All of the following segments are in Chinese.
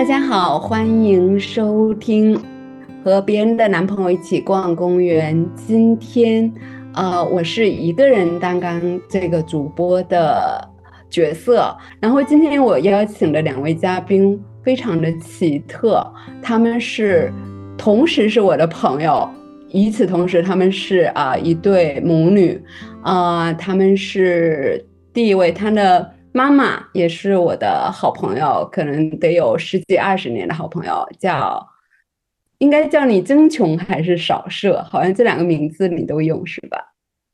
大家好，欢迎收听和别人的男朋友一起逛公园。今天，呃，我是一个人担当这个主播的角色。然后今天我邀请的两位嘉宾非常的奇特，他们是同时是我的朋友，与此同时他们是啊一对母女，啊他们是第一位他的。妈妈也是我的好朋友，可能得有十几二十年的好朋友，叫应该叫你曾琼还是少舍？好像这两个名字你都用是吧？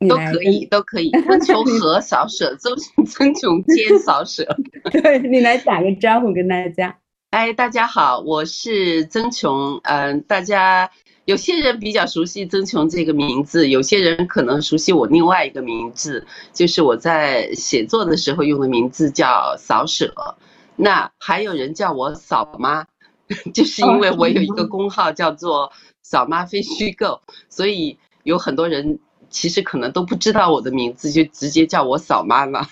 都可以，都可以。曾琼和少舍，曾曾琼兼少舍。对你来打个招呼跟大家。哎，大家好，我是曾琼。嗯，大家。有些人比较熟悉曾琼这个名字，有些人可能熟悉我另外一个名字，就是我在写作的时候用的名字叫扫舍。那还有人叫我扫妈，就是因为我有一个 工号叫做“扫妈非虚构”，所以有很多人其实可能都不知道我的名字，就直接叫我扫妈了。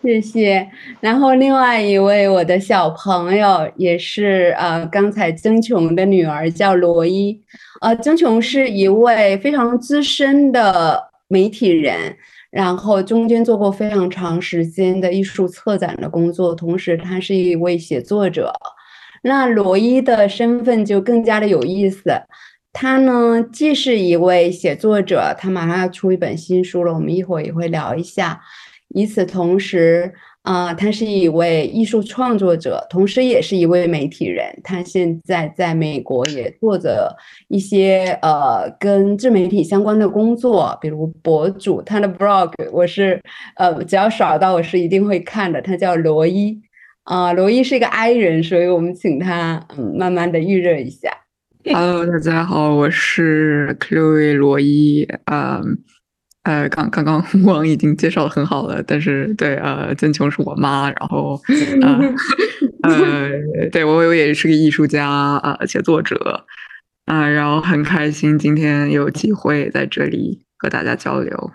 谢谢。然后另外一位我的小朋友也是呃，刚才曾琼的女儿叫罗伊。呃，曾琼是一位非常资深的媒体人，然后中间做过非常长时间的艺术策展的工作，同时他是一位写作者。那罗伊的身份就更加的有意思，他呢既是一位写作者，他马上要出一本新书了，我们一会儿也会聊一下。与此同时，啊，他是一位艺术创作者，同时也是一位媒体人。他现在在美国也做着一些呃跟自媒体相关的工作，比如博主。他的 blog 我是呃只要刷到我是一定会看的。他叫罗伊，啊，罗伊是一个 I 人，所以我们请他嗯慢慢的预热一下。Hello，大家好，我是 Chloe 罗伊，嗯。呃，刚刚刚王已经介绍的很好了，但是对，呃，曾琼是我妈，然后，呃，呃，对我我也是个艺术家啊，写作者啊，然后很开心今天有机会在这里和大家交流。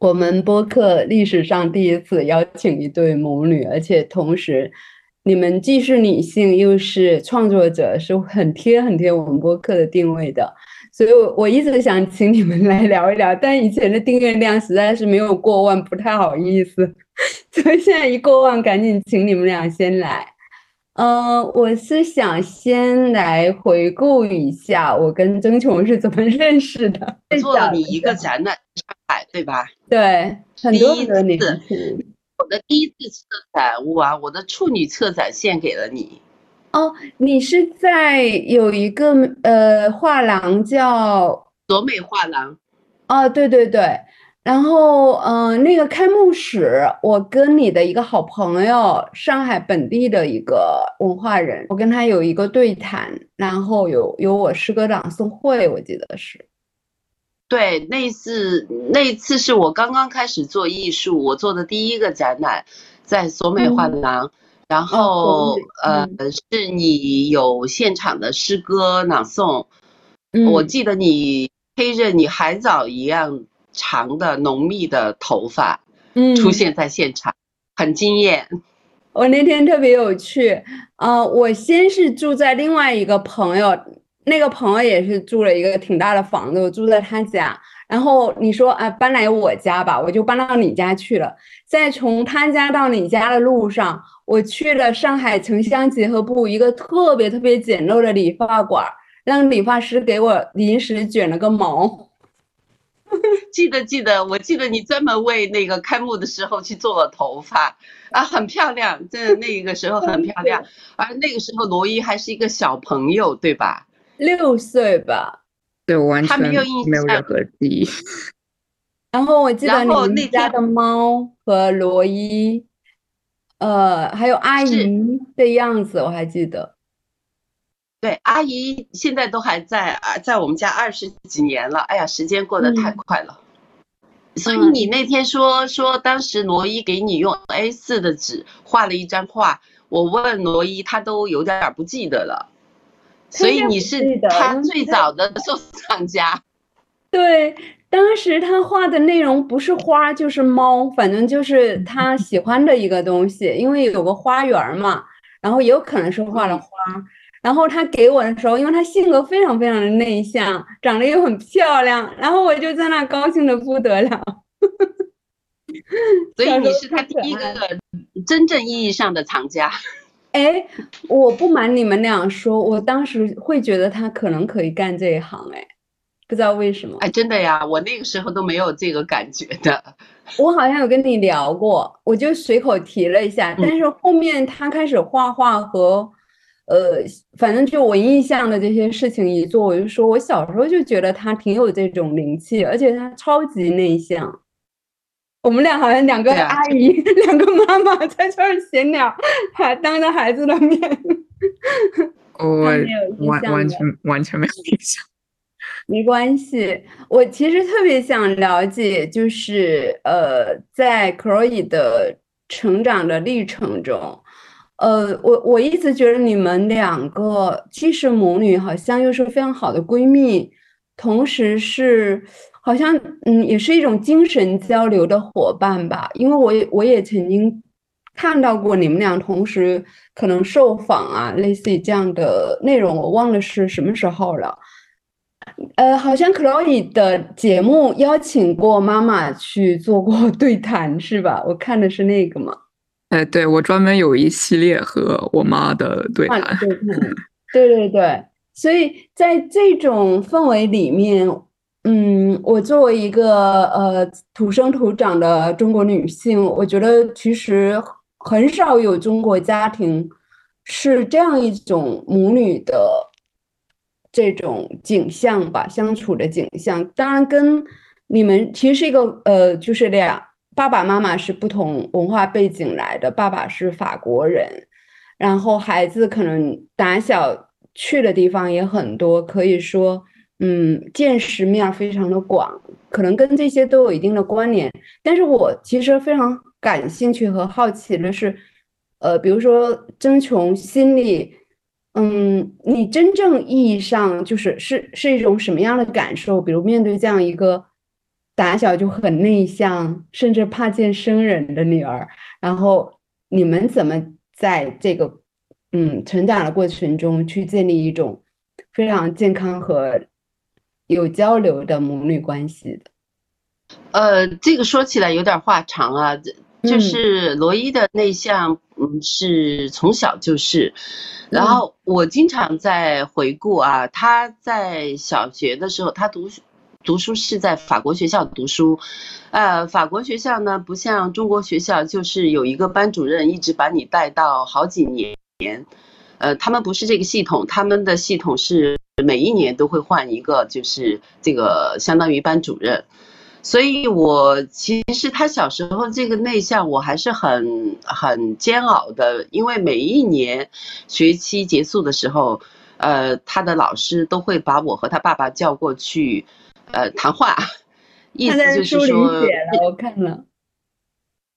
我们播客历史上第一次邀请一对母女，而且同时你们既是女性又是创作者，是很贴很贴我们播客的定位的。所以，我我一直想请你们来聊一聊，但以前的订阅量实在是没有过万，不太好意思。所以现在一过万，赶紧请你们俩先来。嗯，我是想先来回顾一下我跟曾琼是怎么认识的。做了你一个展览，上海对吧？对，很多很多年前，我的第一次策展，哇，我的处女策展献给了你。哦，你是在有一个呃画廊叫左美画廊，哦，对对对，然后嗯，那个开幕式，我跟你的一个好朋友，上海本地的一个文化人，我跟他有一个对谈，然后有有我诗歌朗诵会，我记得是，对，那次那次是我刚刚开始做艺术，我做的第一个展览，在索美画廊。然后，呃，是你有现场的诗歌朗诵，我记得你披着你海藻一样长的浓密的头发，嗯，出现在现场，很惊艳。我那天特别有趣，呃，我先是住在另外一个朋友，那个朋友也是住了一个挺大的房子，我住在他家。然后你说，啊，搬来我家吧，我就搬到你家去了。在从他家到你家的路上。我去了上海城乡结合部一个特别特别简陋的理发馆，让理发师给我临时卷了个毛。记得记得，我记得你专门为那个开幕的时候去做了头发啊，很漂亮，在那个时候很漂亮。而那个时候罗伊还是一个小朋友，对吧？六岁吧。对，我完全没有印象，没有任何记忆。然后我记得你们家的猫和罗伊。呃，还有阿姨的样子，我还记得。对，阿姨现在都还在啊，在我们家二十几年了。哎呀，时间过得太快了。所以你那天说说，当时罗伊给你用 A 四的纸画了一张画，我问罗伊，他都有点不记得了。所以你是他最早的收藏家。对。当时他画的内容不是花就是猫，反正就是他喜欢的一个东西。因为有个花园嘛，然后也有可能是画了花。然后他给我的时候，因为他性格非常非常的内向，长得又很漂亮，然后我就在那高兴的不得了。所以你是他第一个真正意义上的藏家。哎，我不瞒你们俩说，我当时会觉得他可能可以干这一行，哎，不知道为什么。哎，真的呀，我那个时候都没有这个感觉的。我好像有跟你聊过，我就随口提了一下，但是后面他开始画画和，呃，反正就我印象的这些事情一做，我就说我小时候就觉得他挺有这种灵气，而且他超级内向。我们俩好像两个阿姨，两个妈妈在这儿闲聊，还当着孩子的面。我完完全完全没有印象。没关系，我其实特别想了解，就是呃，在 Chloe 的成长的历程中，呃，我我一直觉得你们两个既是母女，好像又是非常好的闺蜜，同时是。好像嗯，也是一种精神交流的伙伴吧，因为我也我也曾经看到过你们俩同时可能受访啊，类似于这样的内容，我忘了是什么时候了。呃，好像 Chloe 的节目邀请过妈妈去做过 对谈，是吧？我看的是那个嘛。哎，对，我专门有一系列和我妈的。对谈，对对对，所以在这种氛围里面。嗯，我作为一个呃土生土长的中国女性，我觉得其实很少有中国家庭是这样一种母女的这种景象吧，相处的景象。当然，跟你们其实是一个呃，就是俩爸爸妈妈是不同文化背景来的，爸爸是法国人，然后孩子可能打小去的地方也很多，可以说。嗯，见识面非常的广，可能跟这些都有一定的关联。但是我其实非常感兴趣和好奇的是，呃，比如说曾琼心里，嗯，你真正意义上就是是是一种什么样的感受？比如面对这样一个打小就很内向，甚至怕见生人的女儿，然后你们怎么在这个嗯成长的过程中去建立一种非常健康和。有交流的母女关系的，呃，这个说起来有点话长啊。就是罗伊的内向，嗯，是从小就是。然后我经常在回顾啊，他在小学的时候，他读读书是在法国学校读书，呃，法国学校呢不像中国学校，就是有一个班主任一直把你带到好几年。呃，他们不是这个系统，他们的系统是每一年都会换一个，就是这个相当于班主任。所以，我其实他小时候这个内向，我还是很很煎熬的，因为每一年学期结束的时候，呃，他的老师都会把我和他爸爸叫过去，呃，谈话，意思就是说，我看了。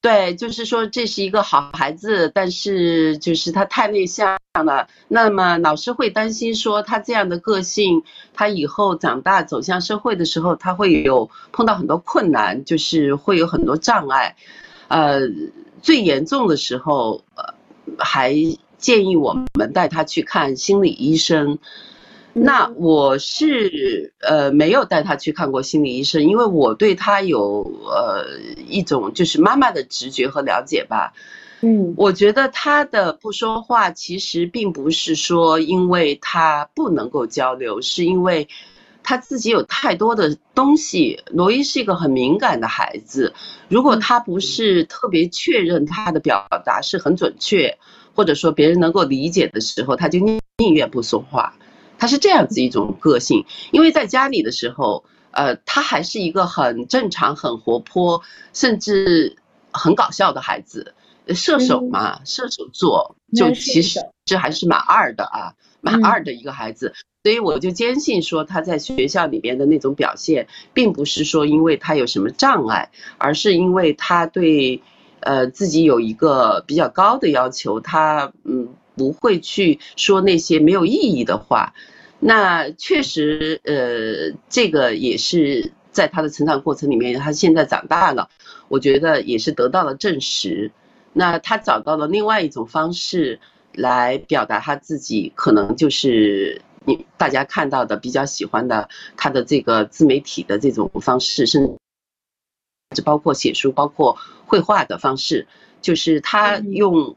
对，就是说这是一个好孩子，但是就是他太内向了。那么老师会担心说他这样的个性，他以后长大走向社会的时候，他会有碰到很多困难，就是会有很多障碍。呃，最严重的时候，呃，还建议我们带他去看心理医生。那我是呃没有带他去看过心理医生，因为我对他有呃一种就是妈妈的直觉和了解吧。嗯，我觉得他的不说话其实并不是说因为他不能够交流，是因为他自己有太多的东西。罗伊是一个很敏感的孩子，如果他不是特别确认他的表达是很准确，或者说别人能够理解的时候，他就宁宁愿不说话。他是这样子一种个性，因为在家里的时候，呃，他还是一个很正常、很活泼，甚至很搞笑的孩子。射手嘛，射手座就其实这还是蛮二的啊，蛮二的一个孩子。所以我就坚信说，他在学校里面的那种表现，并不是说因为他有什么障碍，而是因为他对，呃，自己有一个比较高的要求。他嗯。不会去说那些没有意义的话，那确实，呃，这个也是在他的成长过程里面，他现在长大了，我觉得也是得到了证实。那他找到了另外一种方式来表达他自己，可能就是你大家看到的比较喜欢的他的这个自媒体的这种方式，甚至包括写书、包括绘画的方式，就是他用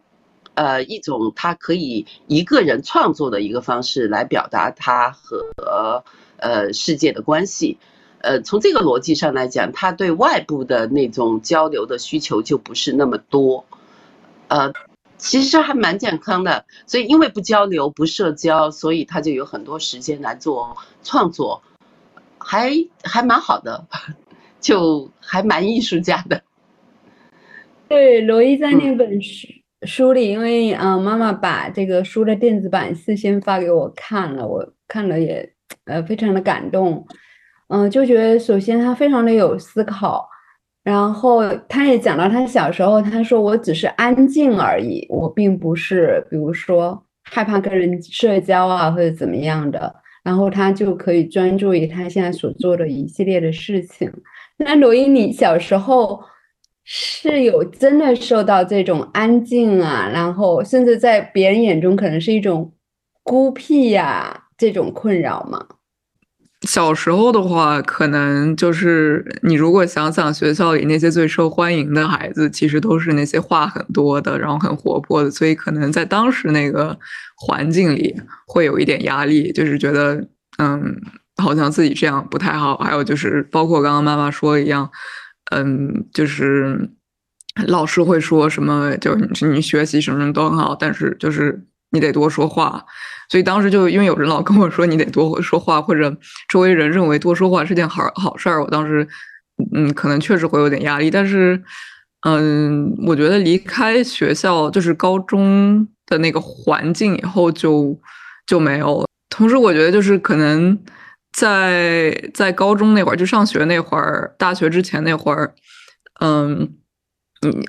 呃一种他可以一个人创作的一个方式来表达他和呃世界的关系。呃，从这个逻辑上来讲，他对外部的那种交流的需求就不是那么多，呃。其实还蛮健康的，所以因为不交流、不社交，所以他就有很多时间来做创作，还还蛮好的，就还蛮艺术家的。对，罗伊在那本书书里，因为嗯，妈妈把这个书的电子版事先发给我看了，我看了也呃非常的感动，嗯，就觉得首先他非常的有思考。然后他也讲到他小时候，他说我只是安静而已，我并不是，比如说害怕跟人社交啊或者怎么样的。然后他就可以专注于他现在所做的一系列的事情。那罗伊，你小时候是有真的受到这种安静啊，然后甚至在别人眼中可能是一种孤僻呀这种困扰吗？小时候的话，可能就是你如果想想学校里那些最受欢迎的孩子，其实都是那些话很多的，然后很活泼的，所以可能在当时那个环境里会有一点压力，就是觉得嗯，好像自己这样不太好。还有就是包括刚刚妈妈说一样，嗯，就是老师会说什么，就是你学习什么都很好，但是就是你得多说话。所以当时就因为有人老跟我说你得多说话，或者周围人认为多说话是件好好事儿，我当时嗯可能确实会有点压力。但是嗯，我觉得离开学校就是高中的那个环境以后就就没有了。同时，我觉得就是可能在在高中那会儿就上学那会儿，大学之前那会儿，嗯，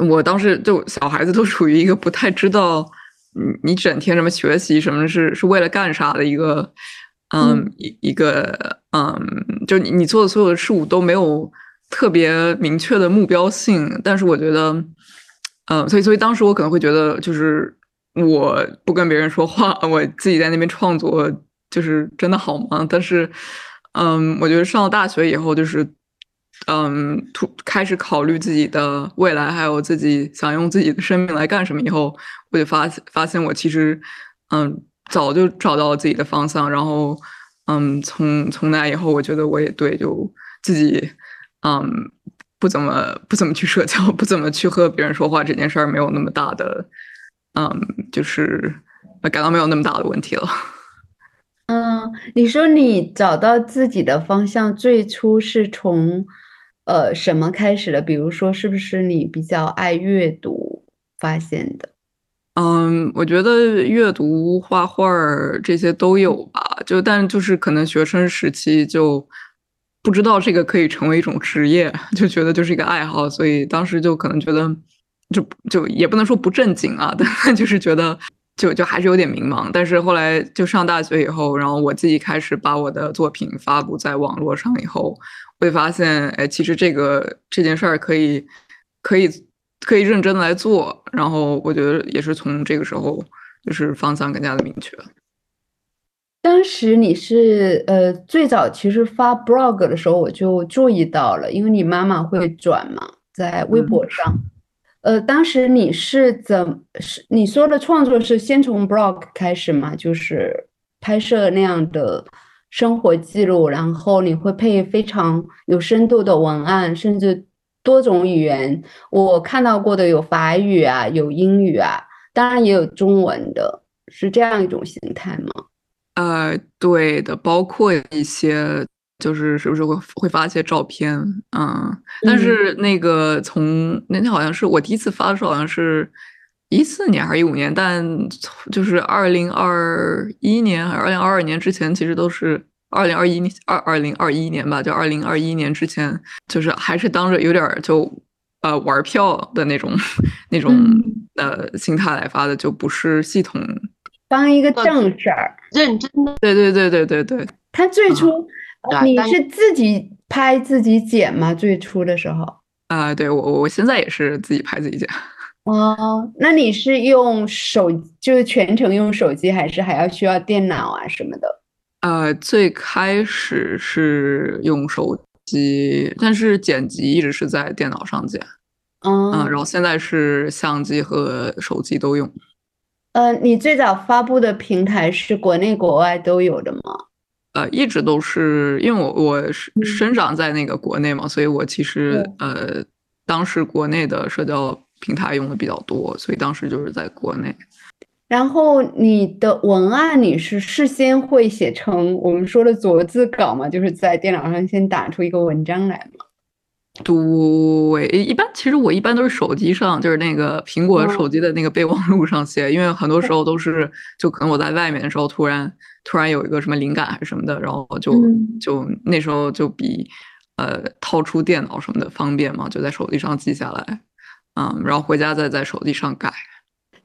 我当时就小孩子都处于一个不太知道。你你整天什么学习什么是是为了干啥的一个，嗯一一个嗯，就你你做的所有的事物都没有特别明确的目标性，但是我觉得，嗯，所以所以当时我可能会觉得，就是我不跟别人说话，我自己在那边创作，就是真的好吗？但是，嗯，我觉得上了大学以后，就是。嗯，突开始考虑自己的未来，还有自己想用自己的生命来干什么以后，我就发发现我其实，嗯，早就找到了自己的方向。然后，嗯，从从那以后，我觉得我也对，就自己，嗯，不怎么不怎么去社交，不怎么去和别人说话，这件事儿没有那么大的，嗯，就是感到没有那么大的问题了。嗯，你说你找到自己的方向，最初是从。呃，什么开始的？比如说，是不是你比较爱阅读发现的？嗯，我觉得阅读、画画这些都有吧。就但就是可能学生时期就不知道这个可以成为一种职业，就觉得就是一个爱好，所以当时就可能觉得就就也不能说不正经啊，但就是觉得就就还是有点迷茫。但是后来就上大学以后，然后我自己开始把我的作品发布在网络上以后。会发现，哎，其实这个这件事儿可以，可以，可以认真的来做。然后我觉得也是从这个时候，就是方向更加的明确。当时你是呃最早其实发 blog 的时候，我就注意到了，因为你妈妈会转嘛，在微博上。呃，当时你是怎是你说的创作是先从 blog 开始吗？就是拍摄那样的。生活记录，然后你会配非常有深度的文案，甚至多种语言。我看到过的有法语啊，有英语啊，当然也有中文的，是这样一种形态吗？呃，对的，包括一些就是是不是会会发一些照片，嗯，但是那个从那天好像是我第一次发的时候，好像是一四年还是一五年，但就是二零二一年还是二零二二年之前，其实都是。二零二一年，二二零二一年吧，就二零二一年之前，就是还是当着有点就呃玩票的那种那种呃心态来发的，就不是系统当一个正事儿，认真的。对对对对对对。他最初你是自己拍自己剪吗？最初的时候啊，对我我现在也是自己拍自己剪。哦，那你是用手，就是全程用手机，还是还要需要电脑啊什么的？呃，最开始是用手机，但是剪辑一直是在电脑上剪。嗯，然后现在是相机和手机都用。呃，你最早发布的平台是国内国外都有的吗？呃，一直都是，因为我我是生长在那个国内嘛，所以我其实呃，当时国内的社交平台用的比较多，所以当时就是在国内。然后你的文案你是事先会写成我们说的左字稿嘛？就是在电脑上先打出一个文章来嘛？对，一般其实我一般都是手机上，就是那个苹果手机的那个备忘录上写，因为很多时候都是就可能我在外面的时候突然突然有一个什么灵感还是什么的，然后就就那时候就比呃掏出电脑什么的方便嘛，就在手机上记下来，嗯，然后回家再在手机上改。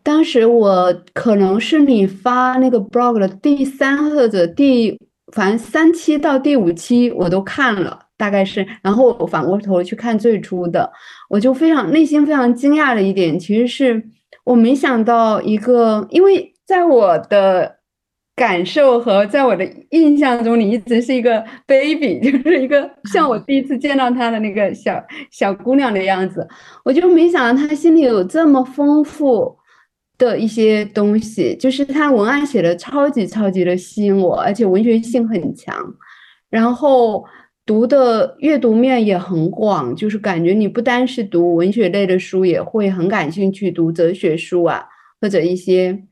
当时我可能是你发那个 blog 的第三或者第，反正三期到第五期我都看了，大概是，然后我反过头去看最初的，我就非常内心非常惊讶的一点，其实是我没想到一个，因为在我的感受和在我的印象中，你一直是一个 baby，就是一个 像我第一次见到她的那个小小姑娘的样子，我就没想到她心里有这么丰富。的一些东西，就是他文案写的超级超级的吸引我，而且文学性很强，然后读的阅读面也很广，就是感觉你不单是读文学类的书，也会很感兴趣读哲学书啊，或者一些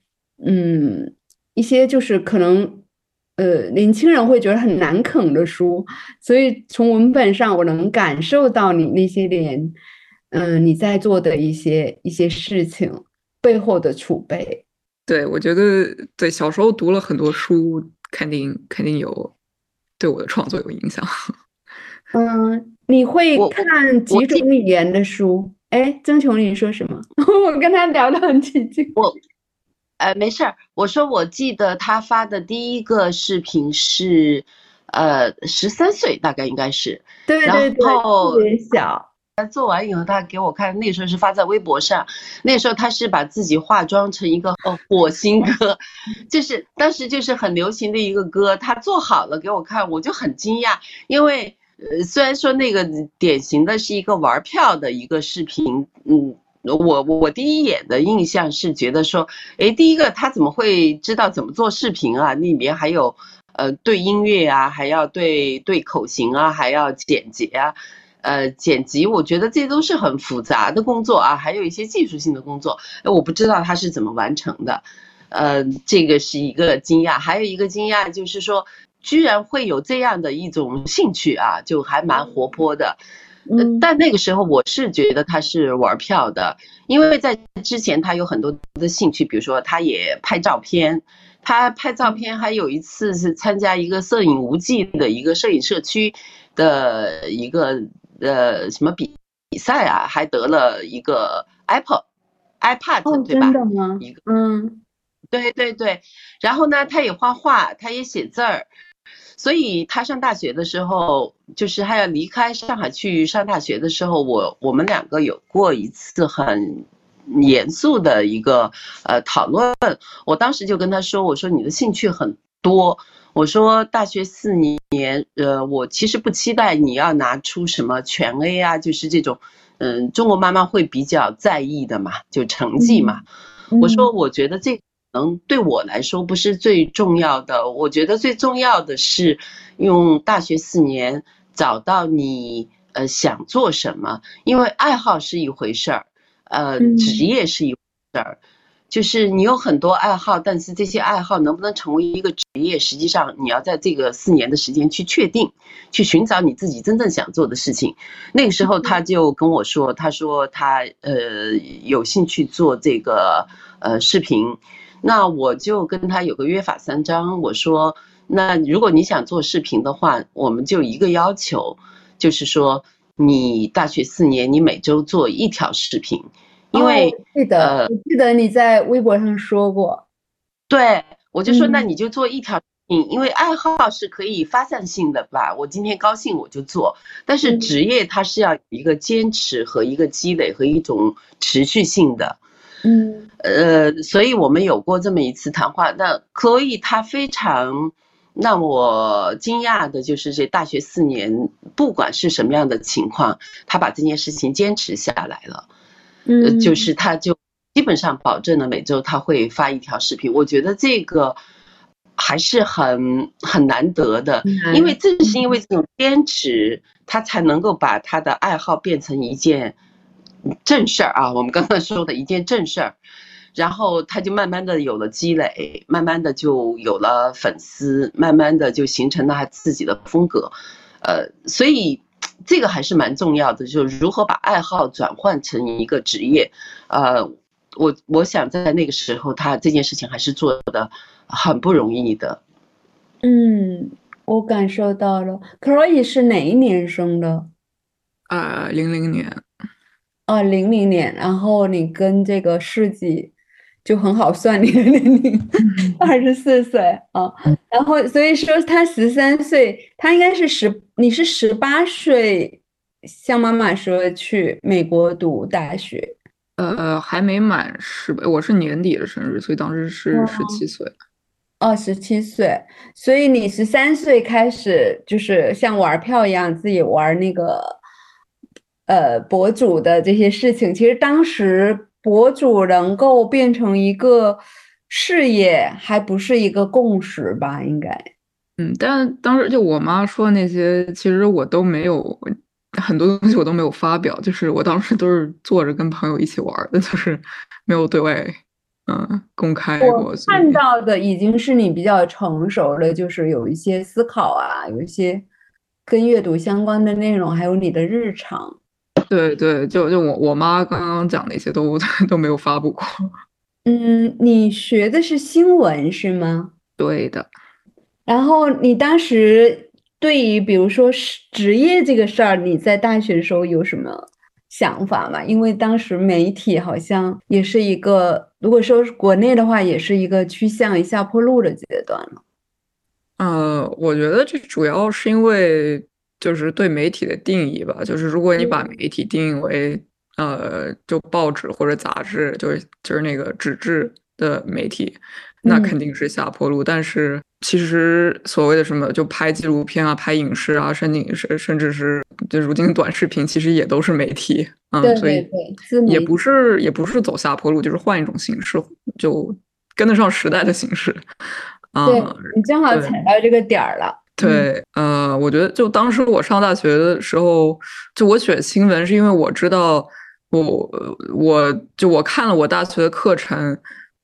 嗯一些就是可能呃年轻人会觉得很难啃的书，所以从文本上我能感受到你那些年嗯你在做的一些一些事情。背后的储备，对我觉得，对小时候读了很多书，肯定肯定有对我的创作有影响。嗯，你会看几种语言的书？哎，曾琼，你说什么？我跟他聊得很起劲。我，呃，没事儿。我说，我记得他发的第一个视频是，呃，十三岁，大概应该是。对对对，特别小。他做完以后，他给我看，那时候是发在微博上。那时候他是把自己化妆成一个哦火星哥，就是当时就是很流行的一个歌。他做好了给我看，我就很惊讶，因为呃虽然说那个典型的是一个玩票的一个视频，嗯，我我第一眼的印象是觉得说，哎，第一个他怎么会知道怎么做视频啊？里面还有呃对音乐啊，还要对对口型啊，还要剪辑啊。呃，剪辑我觉得这都是很复杂的工作啊，还有一些技术性的工作，哎，我不知道他是怎么完成的，呃，这个是一个惊讶，还有一个惊讶就是说，居然会有这样的一种兴趣啊，就还蛮活泼的，嗯，但那个时候我是觉得他是玩票的，因为在之前他有很多的兴趣，比如说他也拍照片，他拍照片还有一次是参加一个摄影无忌的一个摄影社区的一个。呃，什么比比赛啊？还得了一个 Apple，iPad，对吧？一个，嗯，对对对。然后呢，他也画画，他也写字儿，所以他上大学的时候，就是他要离开上海去上大学的时候，我我们两个有过一次很严肃的一个呃讨论。我当时就跟他说：“我说你的兴趣很多。”我说大学四年，呃，我其实不期待你要拿出什么全 A 啊，就是这种，嗯，中国妈妈会比较在意的嘛，就成绩嘛。我说我觉得这可能对我来说不是最重要的，我觉得最重要的是用大学四年找到你呃想做什么，因为爱好是一回事儿，呃，职业是一回事儿。就是你有很多爱好，但是这些爱好能不能成为一个职业，实际上你要在这个四年的时间去确定，去寻找你自己真正想做的事情。那个时候他就跟我说，他说他呃有兴趣做这个呃视频，那我就跟他有个约法三章，我说那如果你想做视频的话，我们就一个要求，就是说你大学四年你每周做一条视频。因为记得，我记得你在微博上说过，对我就说那你就做一条，嗯，因为爱好是可以发散性的吧，我今天高兴我就做，但是职业它是要一个坚持和一个积累和一种持续性的，嗯呃，所以我们有过这么一次谈话。那 Chloe 她非常让我惊讶的就是，这大学四年，不管是什么样的情况，他把这件事情坚持下来了。呃，嗯，就是他就基本上保证了每周他会发一条视频。我觉得这个还是很很难得的，因为正是因为这种坚持，他才能够把他的爱好变成一件正事儿啊。我们刚才说的一件正事儿。然后他就慢慢的有了积累，慢慢的就有了粉丝，慢慢的就形成了他自己的风格，呃，所以这个还是蛮重要的，就是如何把爱好转换成一个职业，呃，我我想在那个时候他这件事情还是做的很不容易的。嗯，我感受到了。Chloe 是哪一年生的？呃，零零年，啊，零零年。然后你跟这个世纪就很好算你的年龄，二十四岁啊。然后所以说他十三岁，他应该是十，你是十八岁，像妈妈说去美国读大学。呃，还没满十八，我是年底的生日，所以当时是哦十七岁。哦，十七岁，所以你十三岁开始就是像玩票一样自己玩那个，呃，博主的这些事情。其实当时博主能够变成一个事业，还不是一个共识吧？应该。嗯，但当时就我妈说的那些，其实我都没有很多东西我都没有发表，就是我当时都是坐着跟朋友一起玩儿的，就是没有对外嗯公开过。所以看到的已经是你比较成熟了，就是有一些思考啊，有一些跟阅读相关的内容，还有你的日常。对对，就就我我妈刚刚讲那些都 都没有发布过。嗯，你学的是新闻是吗？对的，然后你当时对于比如说是职业这个事儿，你在大学的时候有什么想法吗？因为当时媒体好像也是一个，如果说是国内的话，也是一个趋向于下坡路的阶段了。呃，我觉得这主要是因为就是对媒体的定义吧，就是如果你把嗯媒体定义为呃就报纸或者杂志，就是就是那个纸质的媒体，那嗯肯定是下坡路。但是其实所谓的什么就拍纪录片啊、拍影视啊，甚至是甚至是就如今短视频，其实也都是媒体，嗯，对所以也不是也不是走下坡路，就是换一种形式，就跟得上时代的形式。啊、对你正好踩到这个点儿了。嗯对，呃，我觉得就当时我上大学的时候，就我选新闻是因为我知道我我就我看了我大学的课程，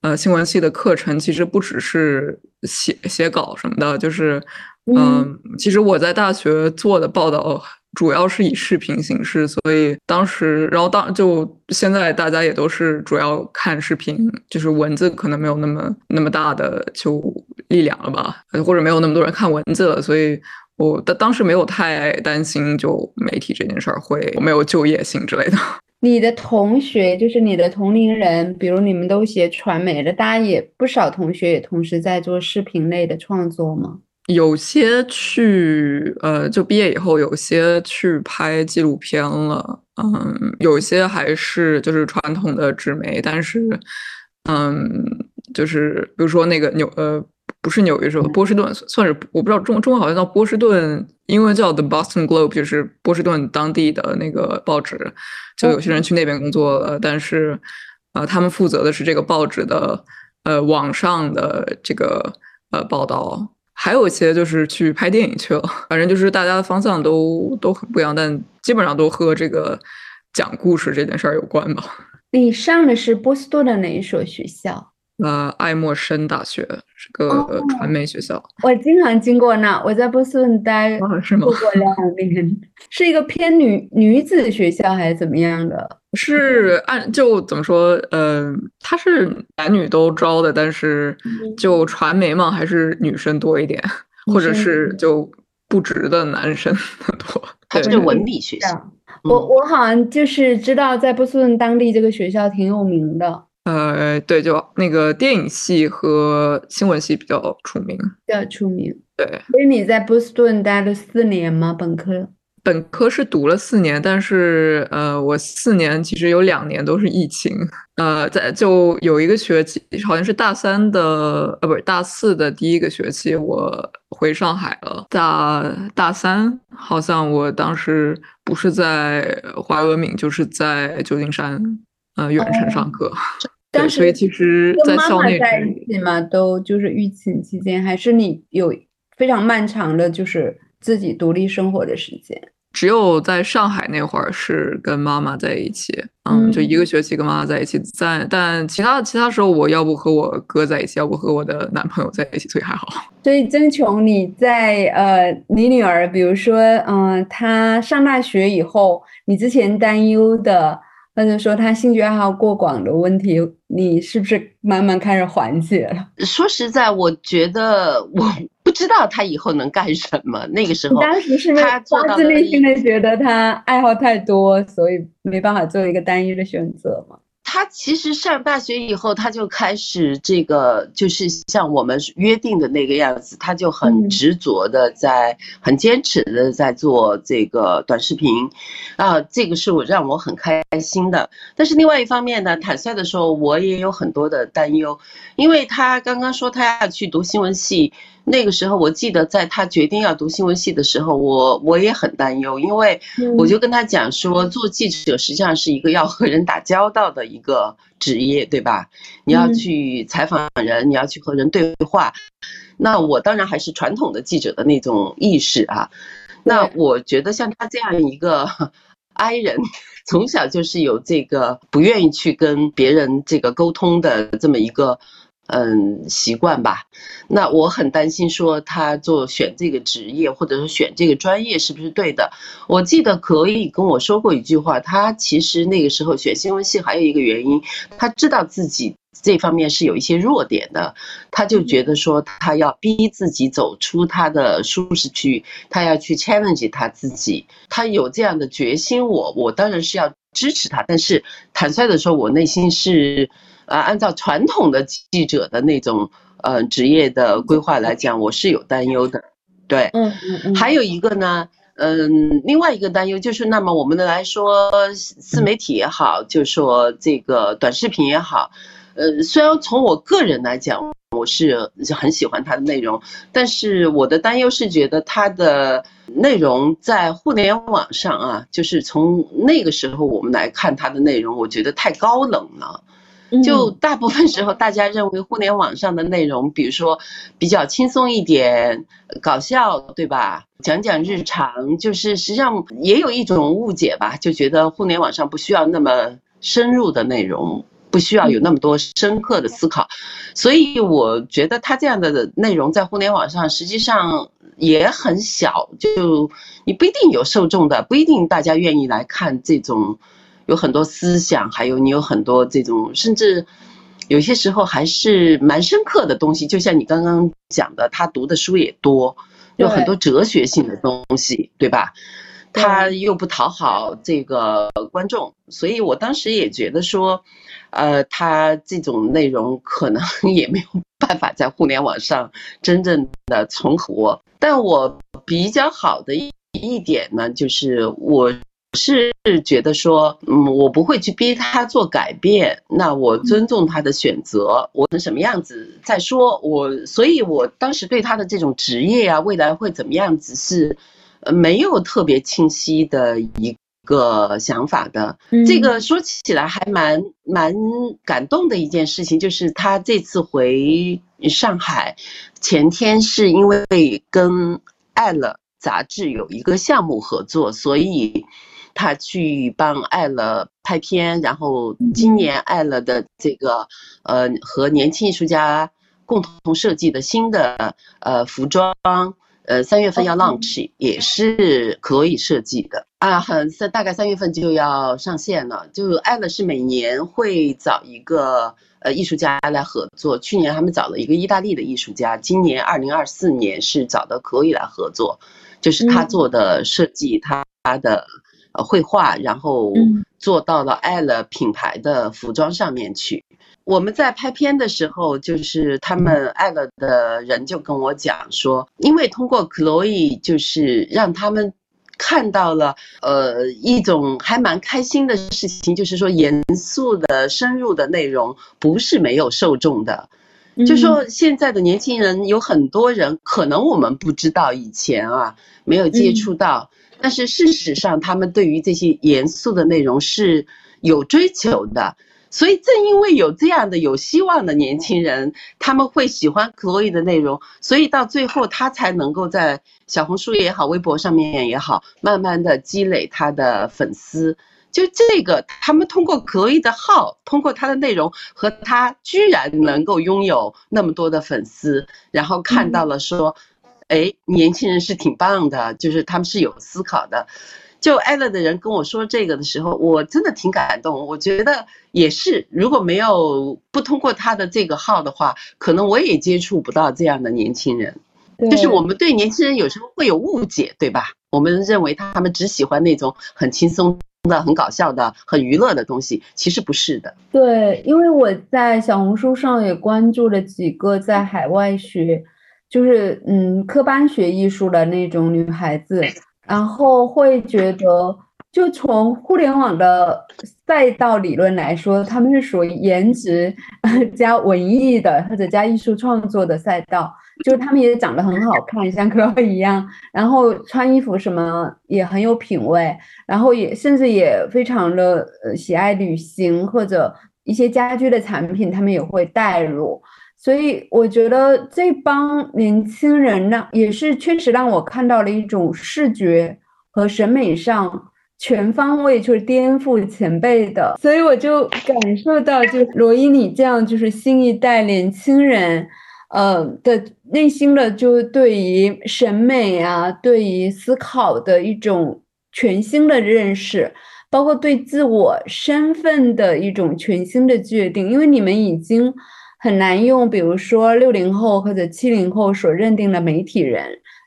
呃，新闻系的课程其实不只是写写稿什么的，就是嗯、嗯其实我在大学做的报道主要是以视频形式，所以当时，然后当就现在大家也都是主要看视频，就是文字可能没有那么那么大的就力量了吧，呃或者没有那么多人看文字了，所以我当当时没有太担心就媒体这件事儿会没有就业性之类的。你的同学，就是你的同龄人，比如你们都学传媒的，大家也不少同学也同时在做视频类的创作吗？有些去呃，就毕业以后，有些去拍纪录片了，嗯，有些还是就是传统的纸媒，但是，嗯，就是比如说那个纽呃，不是纽约州，波士顿算算是我不知道中中文好像叫波士顿，英文叫 The Boston Globe，就是波士顿当地的那个报纸，就有些人去那边工作了，但是呃，他们负责的是这个报纸的呃网上的这个呃报道。还有一些就是去拍电影去了，反正就是大家的方向都都很不一样，但基本上都和这个讲故事这件事儿有关吧。你上的是波士顿的哪一所学校？呃，爱默生大学是个传媒学校，我经常经过那，我在波士顿待 啊，是吗过？过两年，是一个偏女女子学校还是怎么样的？是按就怎么说？呃，它是男女都招的，但是嗯就传媒嘛，还是女生多一点，或者是就不直的男生多。对它是文理学校，啊我嗯我好像就是知道在波士顿当地这个学校挺有名的，呃，对，就那个电影系和新闻系比较出名。比较出名。对，所以你在波士顿待了四年吗？本科？本科是读了四年，但是呃，我四年其实有两年都是疫情，呃，在就有一个学期，好像是大三的，呃，不是大四的第一个学期，我回上海了。大大三好像我当时不是在华俄敏，就是在旧金山，呃，远程上课。对，所以其实在校内在一起嘛，都就是疫情期间，还是你有非常漫长的，就是自己独立生活的时间。只有在上海那会儿是跟妈妈在一起，嗯，就一个学期跟妈妈在一起。在但其他其他时候，我要不和我哥在一起，要不和我的男朋友在一起，所以还好。所以曾琼，你在呃，你女儿，比如说，嗯，她上大学以后，你之前担忧的，或者说他兴趣爱好过广的问题，你是不是慢慢开始缓解了？说实在，我觉得我。不知道他以后能干什么。那个时候，当时是他发自内心的觉得他爱好太多，所以没办法做一个单一的选择嘛。他其实上大学以后，他就开始这个，就是像我们约定的那个样子，他就很执着的在，很坚持的在做这个短视频，啊，这个是我让我很开心的。但是另外一方面呢，坦率的说，我也有很多的担忧，因为他刚刚说他要去读新闻系。那个时候，我记得在他决定要读新闻系的时候，我我也很担忧，因为我就跟他讲说，做记者实际上是一个要和人打交道的一个职业，对吧？你要去采访人，你要去和人对话。那我当然还是传统的记者的那种意识啊。那我觉得像他这样一个 I 人，从小就是有这个不愿意去跟别人这个沟通的这么一个。嗯，习惯吧。那我很担心，说他做选这个职业，或者说选这个专业是不是对的？我记得可以跟我说过一句话，他其实那个时候选新闻系还有一个原因，他知道自己这方面是有一些弱点的，他就觉得说他要逼自己走出他的舒适区，他要去 challenge 他自己，他有这样的决心，我我当然是要支持他，但是坦率的说，我内心是。啊，按照传统的记者的那种呃职业的规划来讲，我是有担忧的。对，嗯嗯嗯。还有一个呢，嗯，另外一个担忧就是，那么我们的来说，自媒体也好，就说这个短视频也好，呃，虽然从我个人来讲，我是很喜欢它的内容，但是我的担忧是觉得它的内容在互联网上啊，就是从那个时候我们来看它的内容，我觉得太高冷了。就大部分时候，大家认为互联网上的内容，比如说比较轻松一点、搞笑，对吧？讲讲日常，就是实际上也有一种误解吧，就觉得互联网上不需要那么深入的内容，不需要有那么多深刻的思考。所以我觉得他这样的内容在互联网上实际上也很小，就你不一定有受众的，不一定大家愿意来看这种。有很多思想，还有你有很多这种，甚至有些时候还是蛮深刻的东西。就像你刚刚讲的，他读的书也多，有很多哲学性的东西，对吧？他又不讨好这个观众，所以我当时也觉得说，呃，他这种内容可能 也没有办法在互联网上真正的存活。但我比较好的一一点呢，就是我。是觉得说，嗯，我不会去逼他做改变，那我尊重他的选择，我能什么样子再说。我，所以我当时对他的这种职业啊，未来会怎么样子是，呃，没有特别清晰的一个想法的。这个说起来还蛮蛮感动的一件事情，就是他这次回上海，前天是因为跟《爱了》杂志有一个项目合作，所以。他去帮爱乐拍片，然后今年爱乐的这个呃和年轻艺术家共同设计的新的呃服装，呃三月份要 launch，也是可以设计的啊，很三大概三月份就要上线了。就爱乐是每年会找一个呃艺术家来合作，去年他们找了一个意大利的艺术家，今年二零二四年是找的可以来合作，就是他做的设计，他他的。呃，绘画，然后做到了爱了品牌的服装上面去。我们在拍片的时候，就是他们爱了的人就跟我讲说，因为通过 Chloe，就是让他们看到了呃一种还蛮开心的事情，就是说严肃的、深入的内容不是没有受众的。就说现在的年轻人有很多人，可能我们不知道以前啊没有接触到，但是事实上他们对于这些严肃的内容是有追求的。所以正因为有这样的有希望的年轻人，他们会喜欢 Chloe 的内容，所以到最后他才能够在小红书也好、微博上面也好，慢慢的积累他的粉丝。就这个，他们通过 Chloe 的号，通过他的内容和他居然能够拥有那么多的粉丝，然后看到了说，哎，年轻人是挺棒的，就是他们是有思考的。就艾乐的人跟我说这个的时候，我真的挺感动。我觉得也是，如果没有不通过他的这个号的话，可能我也接触不到这样的年轻人。就是我们对年轻人有时候会有误解，对吧？我们认为他们只喜欢那种很轻松。的很搞笑的、很娱乐的东西，其实不是的。对，因为我在小红书上也关注了几个在海外学，就是嗯科班学艺术的那种女孩子，然后会觉得，就从互联网的赛道理论来说，他们是属于颜值 加文艺的或者加艺术创作的赛道。就是他们也长得很好看，像 Chloe 一样，然后穿衣服什么也很有品味，然后也甚至也非常的呃喜爱旅行或者一些家居的产品，他们也会带入。所以我觉得这帮年轻人呢，也是确实让我看到了一种视觉和审美上全方位就是颠覆前辈的。所以我就感受到，就罗伊你这样就是新一代年轻人。呃的内心的，就对于审美啊，对于思考的一种全新的认识，包括对自我身份的一种全新的决定。因为你们已经很难用，比如说六零后或者七零后所认定的媒体人。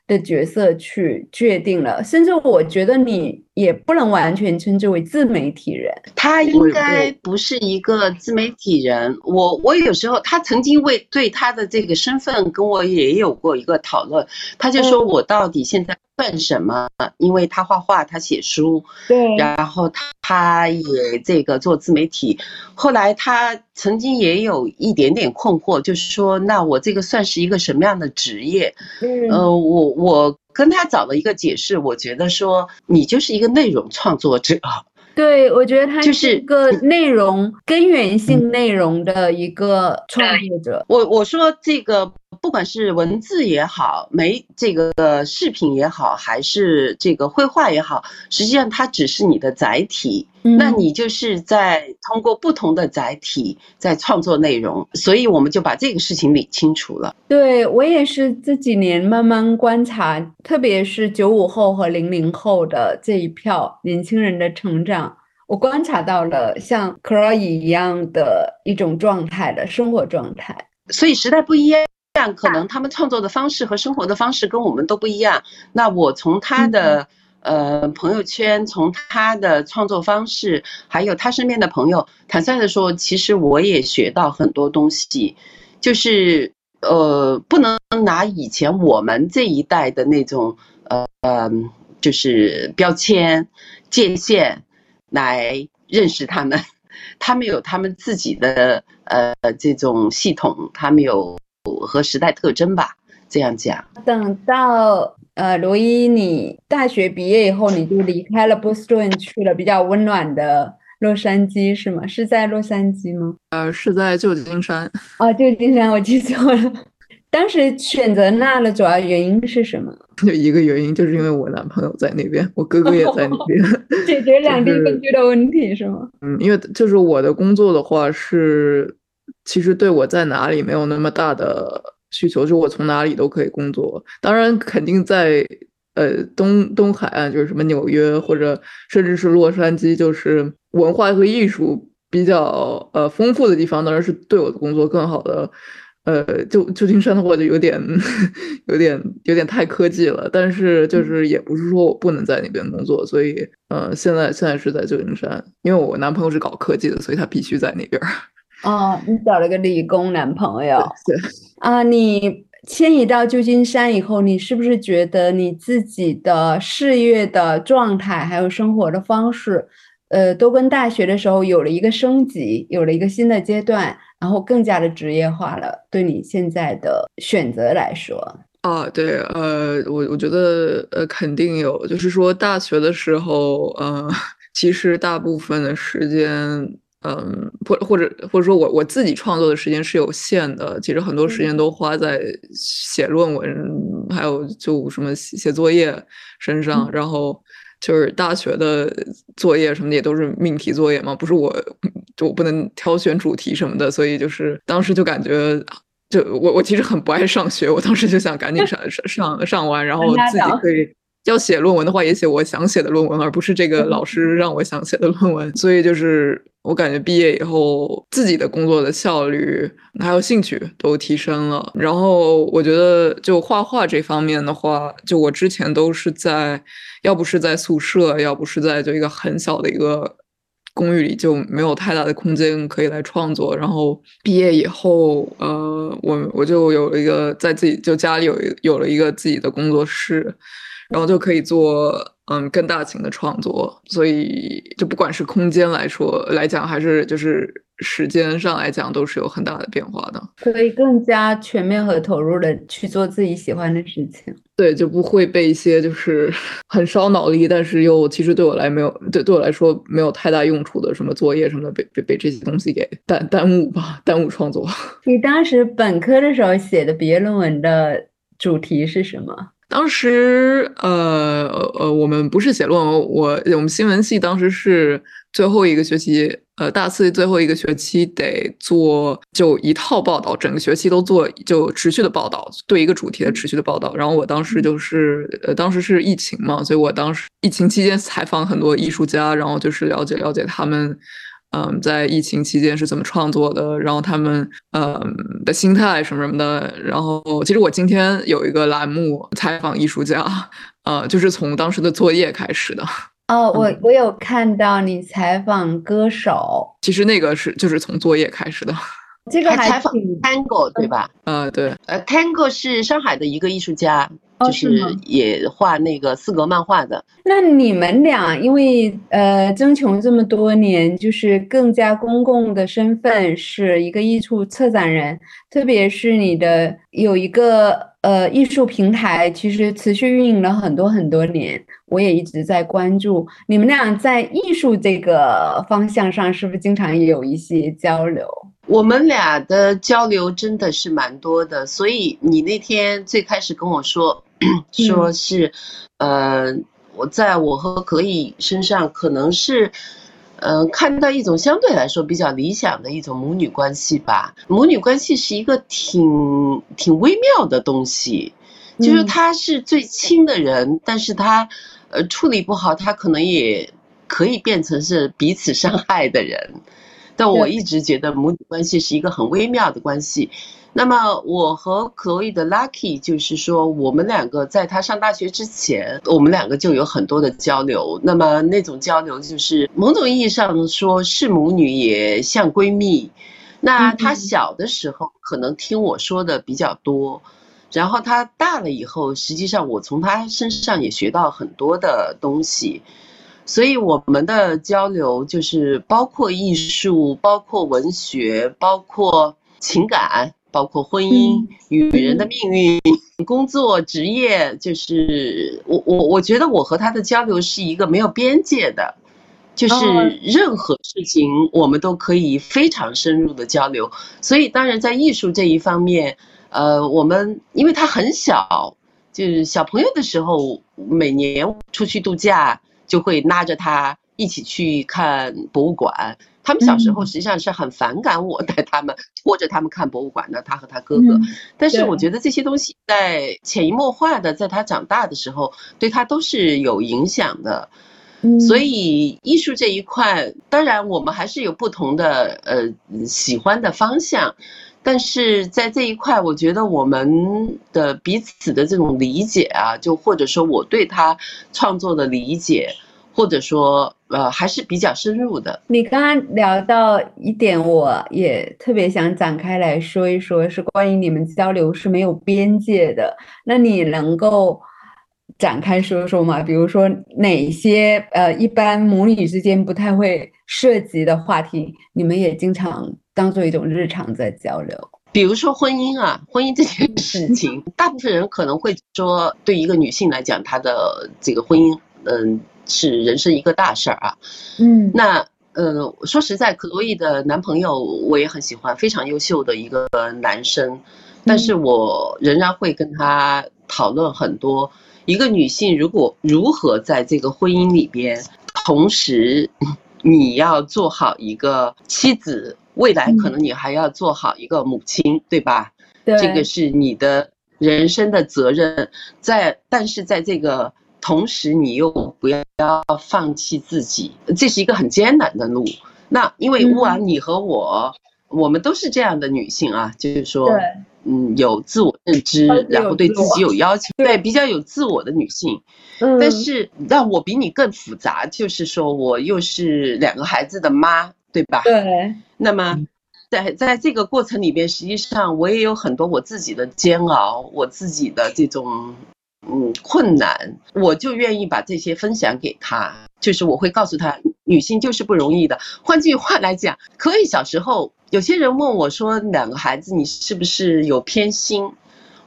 的角色去决定了，甚至我觉得你也不能完全称之为自媒体人，他应该不是一个自媒体人。我我有时候他曾经为对他的这个身份跟我也有过一个讨论，他就说我到底现在。算什么？因为他画画，他写书，对，然后他他也这个做自媒体。后来他曾经也有一点点困惑，就是说，那我这个算是一个什么样的职业？嗯，呃，我我跟他找了一个解释，我觉得说你就是一个内容创作者。对，我觉得他就是一个内容根源性内容的一个创作者。我我说这个。不管是文字也好，没这个视频也好，还是这个绘画也好，实际上它只是你的载体。那你就是在通过不同的载体在创作内容，所以我们就把这个事情理清楚了。对我也是这几年慢慢观察，特别是九五后和零零后的这一票年轻人的成长，我观察到了像 c r o y 一样的一种状态的生活状态。所以时代不一样。这样可能他们创作的方式和生活的方式跟我们都不一样。那我从他的呃朋友圈，从他的创作方式，还有他身边的朋友，坦率的说，其实我也学到很多东西。就是呃，不能拿以前我们这一代的那种呃，就是标签界限来认识他们。他们有他们自己的呃这种系统，他们有。和时代特征吧，这样讲。等到呃，罗伊，你大学毕业以后，你就离开了波士顿，去了比较温暖的洛杉矶，是吗？是在洛杉矶吗？呃，是在旧金山。哦，旧金山，我记错了。当时选择那的主要原因是什么？就一个原因，就是因为我男朋友在那边，我哥哥也在那边，解决两地分居的问题是吗？嗯，因为就是我的工作的话是。其实对我在哪里没有那么大的需求，就我从哪里都可以工作。当然，肯定在呃东东海岸，就是什么纽约或者甚至是洛杉矶，就是文化和艺术比较呃丰富的地方，当然是对我的工作更好的。呃，旧旧金山的话就有点 有点有点太科技了，但是就是也不是说我不能在那边工作，所以呃现在现在是在旧金山，因为我男朋友是搞科技的，所以他必须在那边。哦，你找了个理工男朋友。对啊，你迁移到旧金山以后，你是不是觉得你自己的事业的状态，还有生活的方式，呃，都跟大学的时候有了一个升级，有了一个新的阶段，然后更加的职业化了？对你现在的选择来说，啊，对，呃，我我觉得，呃，肯定有，就是说大学的时候，呃，其实大部分的时间。嗯，或或者或者说我我自己创作的时间是有限的，其实很多时间都花在写论文，还有就什么写作业身上。然后就是大学的作业什么的也都是命题作业嘛，不是我就我不能挑选主题什么的，所以就是当时就感觉就我我其实很不爱上学，我当时就想赶紧上上上上完，然后自己可以。要写论文的话，也写我想写的论文，而不是这个老师让我想写的论文。所以就是我感觉毕业以后，自己的工作的效率还有兴趣都提升了。然后我觉得，就画画这方面的话，就我之前都是在，要不是在宿舍，要不是在就一个很小的一个公寓里，就没有太大的空间可以来创作。然后毕业以后，呃，我我就有了一个在自己就家里有有了一个自己的工作室。然后就可以做嗯更大型的创作，所以就不管是空间来说来讲，还是就是时间上来讲，都是有很大的变化的。可以更加全面和投入的去做自己喜欢的事情。对，就不会被一些就是 很烧脑力，但是又其实对我来没有对对我来说没有太大用处的什么作业什么的，被被被这些东西给耽耽误吧，耽误创作。你当时本科的时候写的毕业论文的主题是什么？当时，呃呃，我们不是写论文，我我们新闻系当时是最后一个学期，呃，大四最后一个学期得做就一套报道，整个学期都做就持续的报道，对一个主题的持续的报道。然后我当时就是，呃，当时是疫情嘛，所以我当时疫情期间采访很多艺术家，然后就是了解了解他们。嗯，在疫情期间是怎么创作的？然后他们嗯的心态什么什么的。然后其实我今天有一个栏目采访艺术家，呃，就是从当时的作业开始的。哦，我我有看到你采访歌手，其实那个是就是从作业开始的。这个还采访 Tango 对吧？呃，对，呃，Tango 是上海的一个艺术家。就是也画那个四格漫画的。那你们俩因为呃争穷这么多年，就是更加公共的身份是一个艺术策展人，特别是你的有一个呃艺术平台，其实持续运营了很多很多年，我也一直在关注。你们俩在艺术这个方向上，是不是经常也有一些交流？我们俩的交流真的是蛮多的，所以你那天最开始跟我说。说是，呃，我在我和可以身上可能是，嗯，看到一种相对来说比较理想的一种母女关系吧。母女关系是一个挺挺微妙的东西，就是他是最亲的人，但是他，呃，处理不好，他可能也可以变成是彼此伤害的人。但我一直觉得母女关系是一个很微妙的关系。那么我和可谓的 Lucky 就是说，我们两个在他上大学之前，我们两个就有很多的交流。那么那种交流就是某种意义上说是母女，也像闺蜜。那他小的时候可能听我说的比较多，然后他大了以后，实际上我从他身上也学到很多的东西。所以我们的交流就是包括艺术，包括文学，包括情感。包括婚姻、女人的命运、工作、职业，就是我我我觉得我和他的交流是一个没有边界的，就是任何事情我们都可以非常深入的交流。所以当然在艺术这一方面，呃，我们因为他很小，就是小朋友的时候，每年出去度假就会拉着他一起去看博物馆。他们小时候实际上是很反感我带他们拖着他们看博物馆的，他和他哥哥。但是我觉得这些东西在潜移默化的，在他长大的时候，对他都是有影响的。所以艺术这一块，当然我们还是有不同的呃喜欢的方向，但是在这一块，我觉得我们的彼此的这种理解啊，就或者说我对他创作的理解。或者说呃还是比较深入的。你刚刚聊到一点，我也特别想展开来说一说，是关于你们交流是没有边界的。那你能够展开说说吗？比如说哪些呃一般母女之间不太会涉及的话题，你们也经常当做一种日常在交流？比如说婚姻啊，婚姻这件事情，大部分人可能会说，对一个女性来讲，她的这个婚姻，嗯，是人生一个大事儿啊。嗯，那呃，说实在，可洛伊的男朋友我也很喜欢，非常优秀的一个男生，但是我仍然会跟他讨论很多，一个女性如果如何在这个婚姻里边，同时 你要做好一个妻子。未来可能你还要做好一个母亲，对吧？对，这个是你的人生的责任。在，但是在这个同时，你又不要放弃自己，这是一个很艰难的路。那因为乌安，你和我，我们都是这样的女性啊，就是说，嗯，有自我认知，然后对自己有要求，对，比较有自我的女性。嗯，但是让我比你更复杂，就是说我又是两个孩子的妈。对吧？对。那么，在在这个过程里边，实际上我也有很多我自己的煎熬，我自己的这种嗯困难，我就愿意把这些分享给他。就是我会告诉他，女性就是不容易的。换句话来讲，可以小时候有些人问我说，两个孩子你是不是有偏心？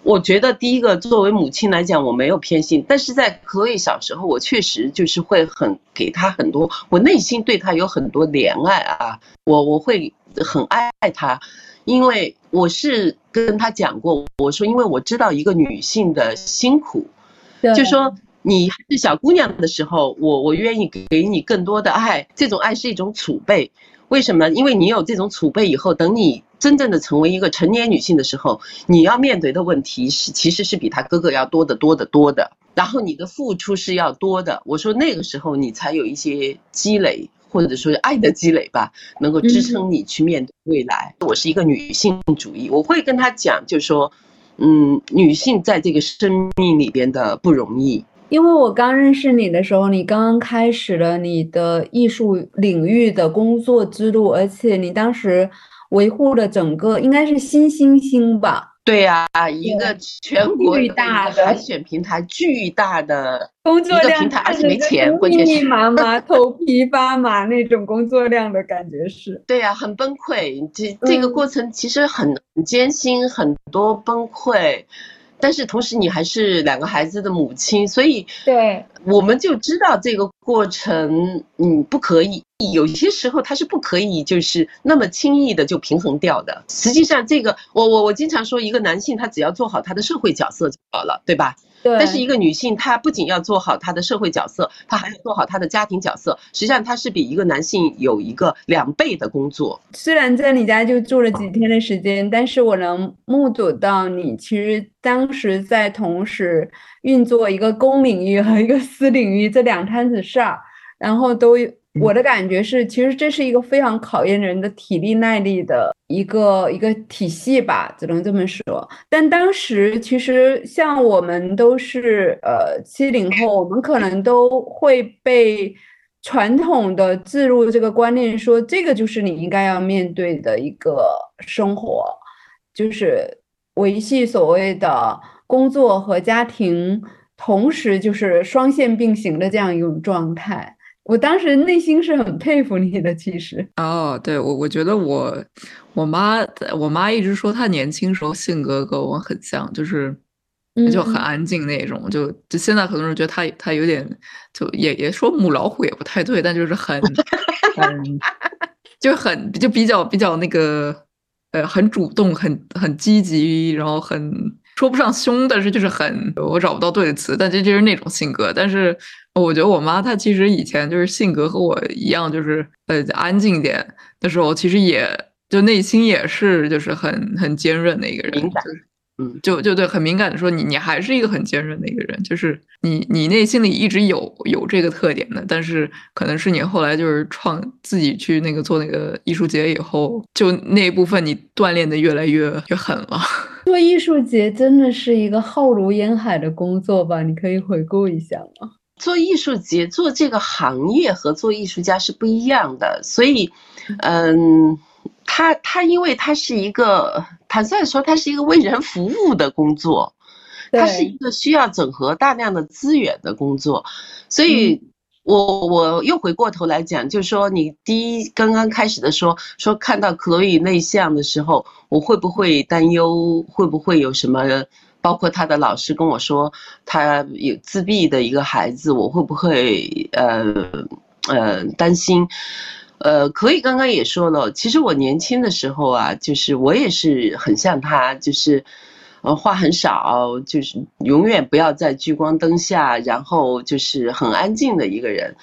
我觉得第一个，作为母亲来讲，我没有偏心，但是在可以小时候，我确实就是会很给他很多，我内心对他有很多怜爱啊，我我会很爱他，因为我是跟他讲过，我说因为我知道一个女性的辛苦，就说你是小姑娘的时候，我我愿意给你更多的爱，这种爱是一种储备。为什么？因为你有这种储备以后，等你真正的成为一个成年女性的时候，你要面对的问题是，其实是比他哥哥要多得多得多的。然后你的付出是要多的。我说那个时候你才有一些积累，或者说是爱的积累吧，能够支撑你去面对未来。我是一个女性主义，我会跟他讲，就是说，嗯，女性在这个生命里边的不容易。因为我刚认识你的时候，你刚刚开始了你的艺术领域的工作之路，而且你当时维护了整个应该是新星星吧？对呀，一个全国巨大的海选平台，巨大的 工作量平台，而且没钱，关键密密麻 麻、头皮发麻那种工作量的感觉是。对呀，很崩溃。这这个过程其实很艰辛，很多崩溃。但是同时，你还是两个孩子的母亲，所以对，我们就知道这个过程，嗯，不可以，有些时候它是不可以，就是那么轻易的就平衡掉的。实际上，这个我我我经常说，一个男性他只要做好他的社会角色就好了，对吧？但是一个女性，她不仅要做好她的社会角色，她还要做好她的家庭角色。实际上，她是比一个男性有一个两倍的工作。虽然在你家就住了几天的时间，但是我能目睹到你其实当时在同时运作一个公领域和一个私领域这两摊子事儿，然后都。我的感觉是，其实这是一个非常考验人的体力耐力的一个一个体系吧，只能这么说。但当时其实像我们都是呃七零后，我们可能都会被传统的置入这个观念，说这个就是你应该要面对的一个生活，就是维系所谓的工作和家庭，同时就是双线并行的这样一种状态。我当时内心是很佩服你的，其实。哦，对我，我觉得我，我妈，我妈一直说她年轻时候性格跟我很像，就是，就很安静那种，就就现在很多人觉得她她有点，就也也说母老虎也不太对，但就是很，很，就很就比较比较那个，呃，很主动，很很积极，然后很说不上凶，但是就是很，我找不到对的词，但这就是那种性格，但是。我觉得我妈她其实以前就是性格和我一样，就是呃安静点的时候，其实也就内心也是就是很很坚韧的一个人，敏感，嗯，就就对，很敏感的说你你还是一个很坚韧的一个人，就是你你内心里一直有有这个特点的，但是可能是你后来就是创自己去那个做那个艺术节以后，就那一部分你锻炼的越来越越狠了。做艺术节真的是一个浩如烟海的工作吧？你可以回顾一下吗？做艺术节做这个行业和做艺术家是不一样的，所以，嗯，他他因为他是一个坦率说，他是一个为人服务的工作，他是一个需要整合大量的资源的工作，所以，我我又回过头来讲，就是说你第一刚刚开始的说说看到克洛伊内向的时候，我会不会担忧，会不会有什么？包括他的老师跟我说，他有自闭的一个孩子，我会不会呃呃担心？呃，可以刚刚也说了，其实我年轻的时候啊，就是我也是很像他，就是呃话很少，就是永远不要在聚光灯下，然后就是很安静的一个人。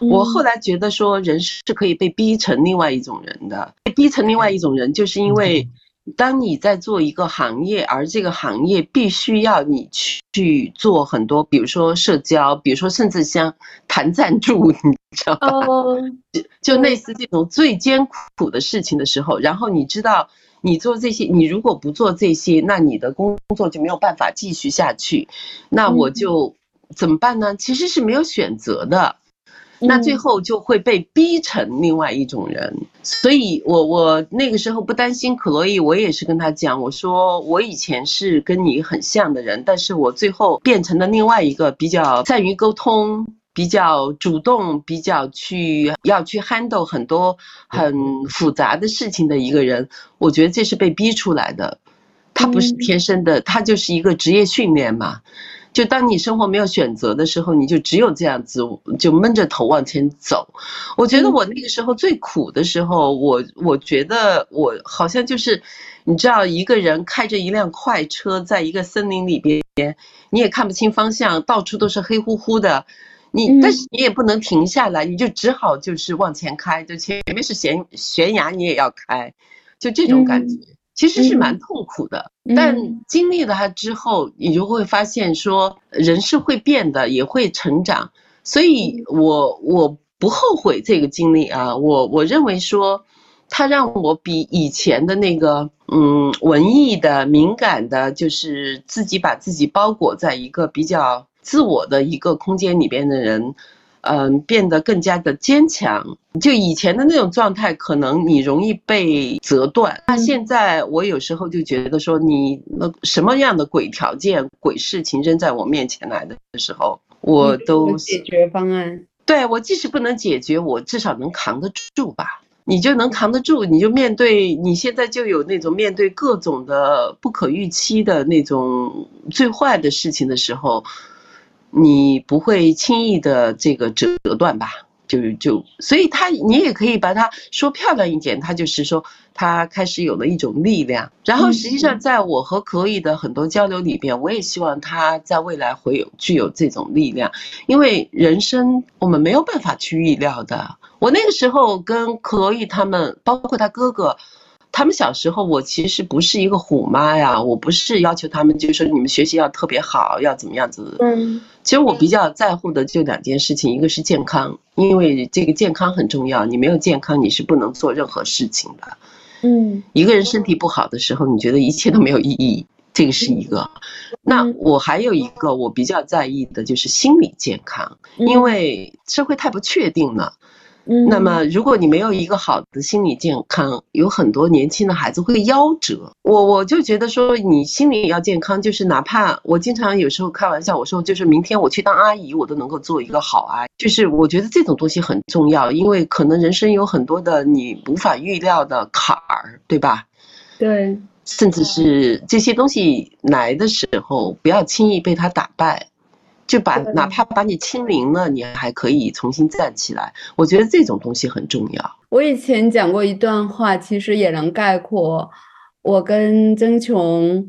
我后来觉得说，人是可以被逼成另外一种人的，被逼成另外一种人，就是因为。当你在做一个行业，而这个行业必须要你去做很多，比如说社交，比如说甚至像谈赞助，你知道吧？就类似这种最艰苦的事情的时候，然后你知道，你做这些，你如果不做这些，那你的工作就没有办法继续下去。那我就怎么办呢？其实是没有选择的。那最后就会被逼成另外一种人，所以我我那个时候不担心克洛伊，我也是跟他讲，我说我以前是跟你很像的人，但是我最后变成了另外一个比较善于沟通、比较主动、比较去要去 handle 很多很复杂的事情的一个人，我觉得这是被逼出来的，他不是天生的，他就是一个职业训练嘛。就当你生活没有选择的时候，你就只有这样子，就闷着头往前走。我觉得我那个时候最苦的时候，我我觉得我好像就是，你知道，一个人开着一辆快车，在一个森林里边，你也看不清方向，到处都是黑乎乎的，你但是你也不能停下来，你就只好就是往前开，就前面是悬悬崖，你也要开，就这种感觉。其实是蛮痛苦的，但经历了它之后，你就会发现说，人是会变的，也会成长。所以，我我不后悔这个经历啊。我我认为说，它让我比以前的那个嗯文艺的、敏感的，就是自己把自己包裹在一个比较自我的一个空间里边的人。嗯，变得更加的坚强。就以前的那种状态，可能你容易被折断。那现在我有时候就觉得说，你那什么样的鬼条件、鬼事情扔在我面前来的时候，我都解决方案。对我即使不能解决，我至少能扛得住吧。你就能扛得住，你就面对你现在就有那种面对各种的不可预期的那种最坏的事情的时候。你不会轻易的这个折断吧？就就，所以他你也可以把它说漂亮一点，他就是说他开始有了一种力量。然后实际上，在我和可以的很多交流里边，我也希望他在未来会有具有这种力量，因为人生我们没有办法去预料的。我那个时候跟可以他们，包括他哥哥。他们小时候，我其实不是一个虎妈呀，我不是要求他们，就是说你们学习要特别好，要怎么样子。嗯，其实我比较在乎的就两件事情，一个是健康，因为这个健康很重要，你没有健康你是不能做任何事情的。嗯，一个人身体不好的时候，你觉得一切都没有意义，这个是一个。那我还有一个我比较在意的就是心理健康，因为社会太不确定了。那么，如果你没有一个好的心理健康，有很多年轻的孩子会夭折。我我就觉得说，你心理也要健康，就是哪怕我经常有时候开玩笑，我说就是明天我去当阿姨，我都能够做一个好阿姨。就是我觉得这种东西很重要，因为可能人生有很多的你无法预料的坎儿，对吧？对，甚至是这些东西来的时候，不要轻易被他打败。就把哪怕把你清零了，你还可以重新站起来。我觉得这种东西很重要。我以前讲过一段话，其实也能概括我跟曾琼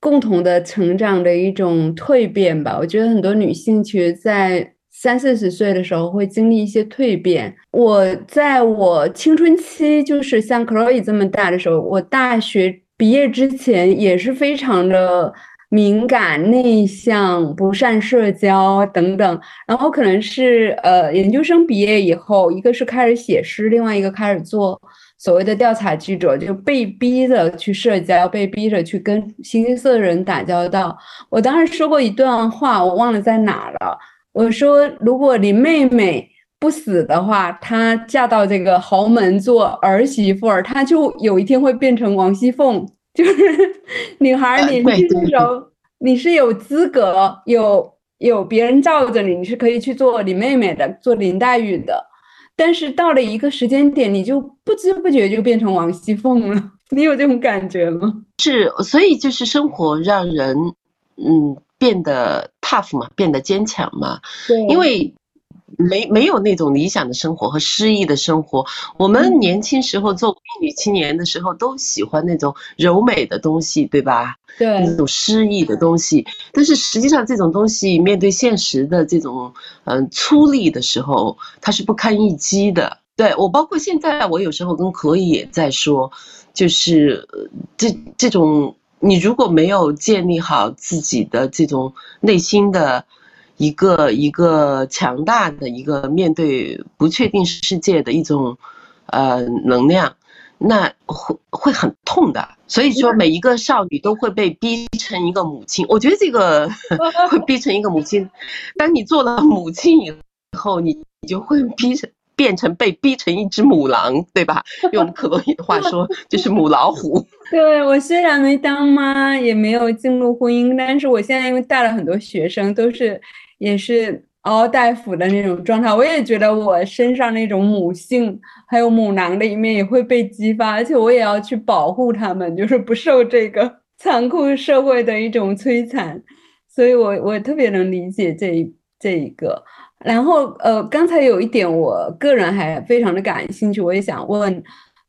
共同的成长的一种蜕变吧。我觉得很多女性其实，在三四十岁的时候会经历一些蜕变。我在我青春期，就是像 Chloe 这么大的时候，我大学毕业之前也是非常的。敏感、内向、不善社交等等，然后可能是呃，研究生毕业以后，一个是开始写诗，另外一个开始做所谓的调查记者，就被逼着去社交，被逼着去跟形形色色的人打交道。我当时说过一段话，我忘了在哪了。我说如果林妹妹不死的话，她嫁到这个豪门做儿媳妇儿，她就有一天会变成王熙凤。就是女孩年轻的时候，你是有资格有有别人罩着你，你是可以去做林妹妹的，做林黛玉的。但是到了一个时间点，你就不知不觉就变成王熙凤了。你有这种感觉吗？是，所以就是生活让人嗯变得 tough 嘛，变得坚强嘛。对，因为。没没有那种理想的生活和诗意的生活。我们年轻时候做女女青年的时候，都喜欢那种柔美的东西，对吧？对，那种诗意的东西。但是实际上，这种东西面对现实的这种嗯粗粝的时候，它是不堪一击的。对我，包括现在，我有时候跟可以也在说，就是这这种你如果没有建立好自己的这种内心的。一个一个强大的一个面对不确定世界的一种，呃，能量，那会会很痛的。所以说，每一个少女都会被逼成一个母亲。我觉得这个 会逼成一个母亲。当你做了母亲以后，你你就会逼成变成被逼成一只母狼，对吧？用克洛伊的话说，就是母老虎。对我虽然没当妈，也没有进入婚姻，但是我现在因为带了很多学生，都是。也是嗷嗷待哺的那种状态，我也觉得我身上那种母性还有母狼的一面也会被激发，而且我也要去保护他们，就是不受这个 残酷社会的一种摧残，所以我我特别能理解这一这一个。然后呃，刚才有一点我个人还非常的感兴趣，我也想问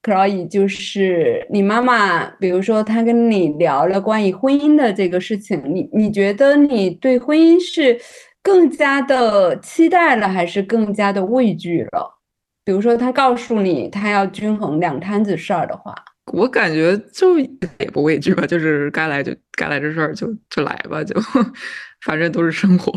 c l o e 就是你妈妈，比如说她跟你聊了关于婚姻的这个事情，你你觉得你对婚姻是？更加的期待了，还是更加的畏惧了？比如说，他告诉你他要均衡两摊子事儿的话，我感觉就也不畏惧吧，就是该来就该来这事儿就就来吧，就 反正都是生活。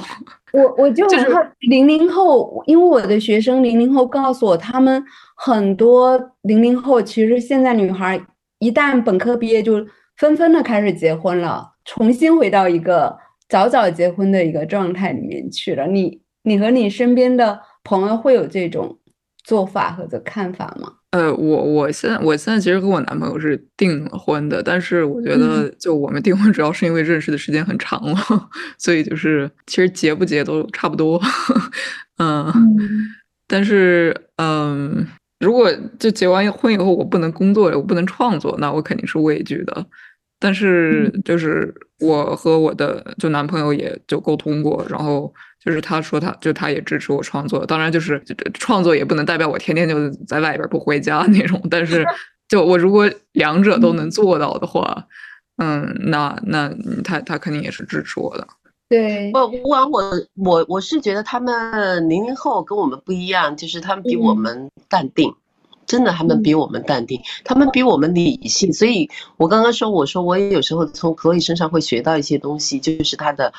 我我就就是零零后，因为我的学生零零后告诉我，他们很多零零后其实现在女孩一旦本科毕业就纷纷的开始结婚了，重新回到一个。早早结婚的一个状态里面去了，你你和你身边的朋友会有这种做法或者看法吗？呃，我我现在我现在其实跟我男朋友是订了婚的，但是我觉得就我们订婚主要是因为认识的时间很长了，所以就是其实结不结都差不多。嗯，但是嗯，如果就结完婚以后我不能工作，我不能创作，那我肯定是畏惧的。但是就是我和我的就男朋友也就沟通过，然后就是他说他就他也支持我创作，当然就是创作也不能代表我天天就在外边不回家那种，但是 就我如果两者都能做到的话，嗯，那那他他肯定也是支持我的。对，不不管我我我是觉得他们零零后跟我们不一样，就是他们比我们淡定。真的，他们比我们淡定，他们比我们理性，所以我刚刚说，我说我也有时候从可以身上会学到一些东西，就是他的，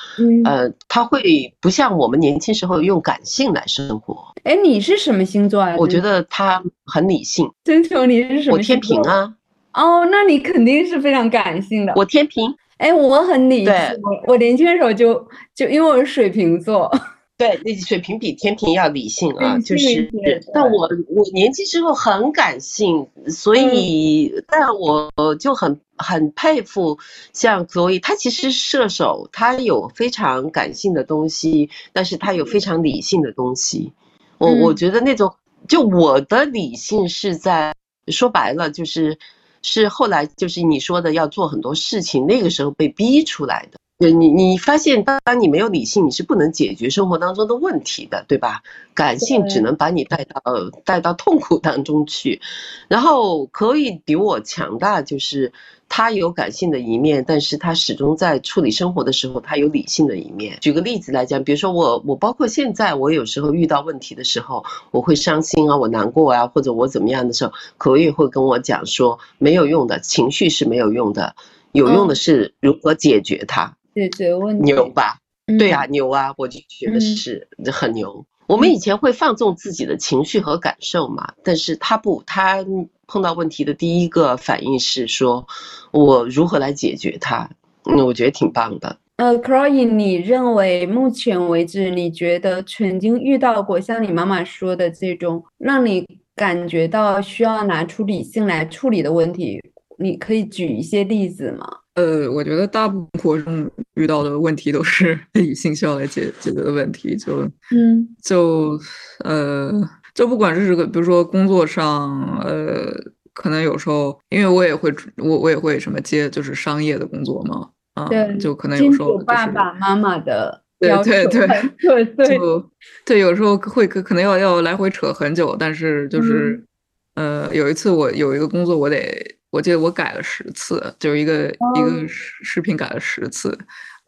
呃，他会不像我们年轻时候用感性来生活。哎，你是什么星座啊？我觉得他很理性。真求你是什么？我天平啊。哦，那你肯定是非常感性的。我天平。哎，我很理性。我我年轻的时候就就因为我是水瓶座。对，那水平比天平要理性啊，就是，但我我年轻时候很感性，所以，但我就很很佩服像所以他其实射手，他有非常感性的东西，但是他有非常理性的东西。我我觉得那种，就我的理性是在说白了，就是是后来就是你说的要做很多事情，那个时候被逼出来的。你你发现，当你没有理性，你是不能解决生活当中的问题的，对吧？感性只能把你带到带到痛苦当中去。然后可以比我强大，就是他有感性的一面，但是他始终在处理生活的时候，他有理性的一面。举个例子来讲，比如说我我包括现在，我有时候遇到问题的时候，我会伤心啊，我难过啊，或者我怎么样的时候，可以会跟我讲说，没有用的情绪是没有用的，有用的是如何解决它。解决问题牛吧？对啊，牛啊！我就觉得是很牛。我们以前会放纵自己的情绪和感受嘛，但是他不，他碰到问题的第一个反应是说，我如何来解决它？嗯，我觉得挺棒的。呃，Chloe，你认为目前为止，你觉得曾经遇到过像你妈妈说的这种让你感觉到需要拿出理性来处理的问题，你可以举一些例子吗？呃，我觉得大部分活中遇到的问题都是 以性需要来解解决的问题，就嗯，就呃，就不管是这个，比如说工作上，呃，可能有时候，因为我也会我我也会什么接就是商业的工作嘛，啊，对，就可能有时候爸爸妈妈的对对对对对，就对，有时候会可可能要要来回扯很久，但是就是呃，有一次我有一个工作，我得。我记得我改了十次，就是一个一个视视频改了十次，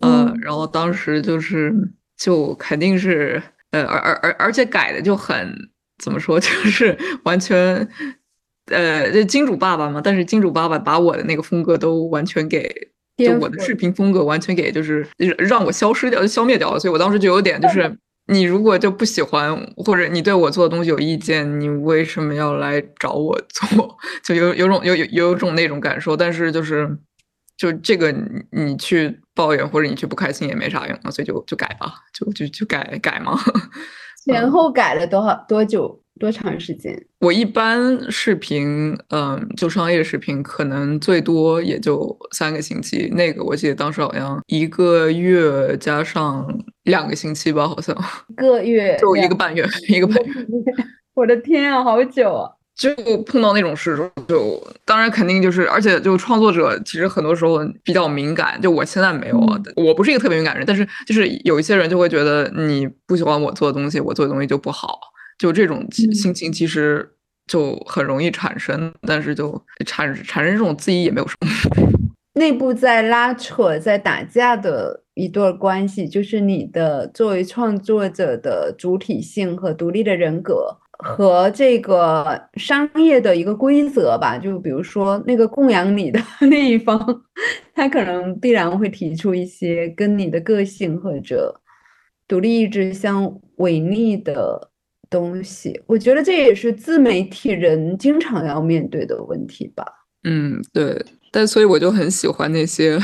呃，然后当时就是就肯定是呃，而而而而且改的就很怎么说，就是完全呃，这金主爸爸嘛，但是金主爸爸把我的那个风格都完全给，就我的视频风格完全给就是让我消失掉、消灭掉了，所以我当时就有点就是。你如果就不喜欢，或者你对我做的东西有意见，你为什么要来找我做？就有有种有有有种那种感受。但是就是，就这个你去抱怨或者你去不开心也没啥用，所以就就改吧，就就就改改嘛。前后改了多少多久？多长时间？我一般视频，嗯，就商业视频，可能最多也就三个星期。那个我记得当时好像一个月加上两个星期吧，好像一个月就一个半月，一个半月。我的天啊，好久啊！就碰到那种事，就当然肯定就是，而且就创作者其实很多时候比较敏感。就我现在没有，我不是一个特别敏感人，但是就是有一些人就会觉得你不喜欢我做的东西，我做的东西就不好。就这种心情其实就很容易产生，但是就产产生这种自己也没有什么 内部在拉扯、在打架的一段关系，就是你的作为创作者的主体性和独立的人格和这个商业的一个规则吧。就比如说那个供养你的 那一方，他可能必然会提出一些跟你的个性或者独立意志相违逆的。东西，我觉得这也是自媒体人经常要面对的问题吧。嗯，对。但所以我就很喜欢那些，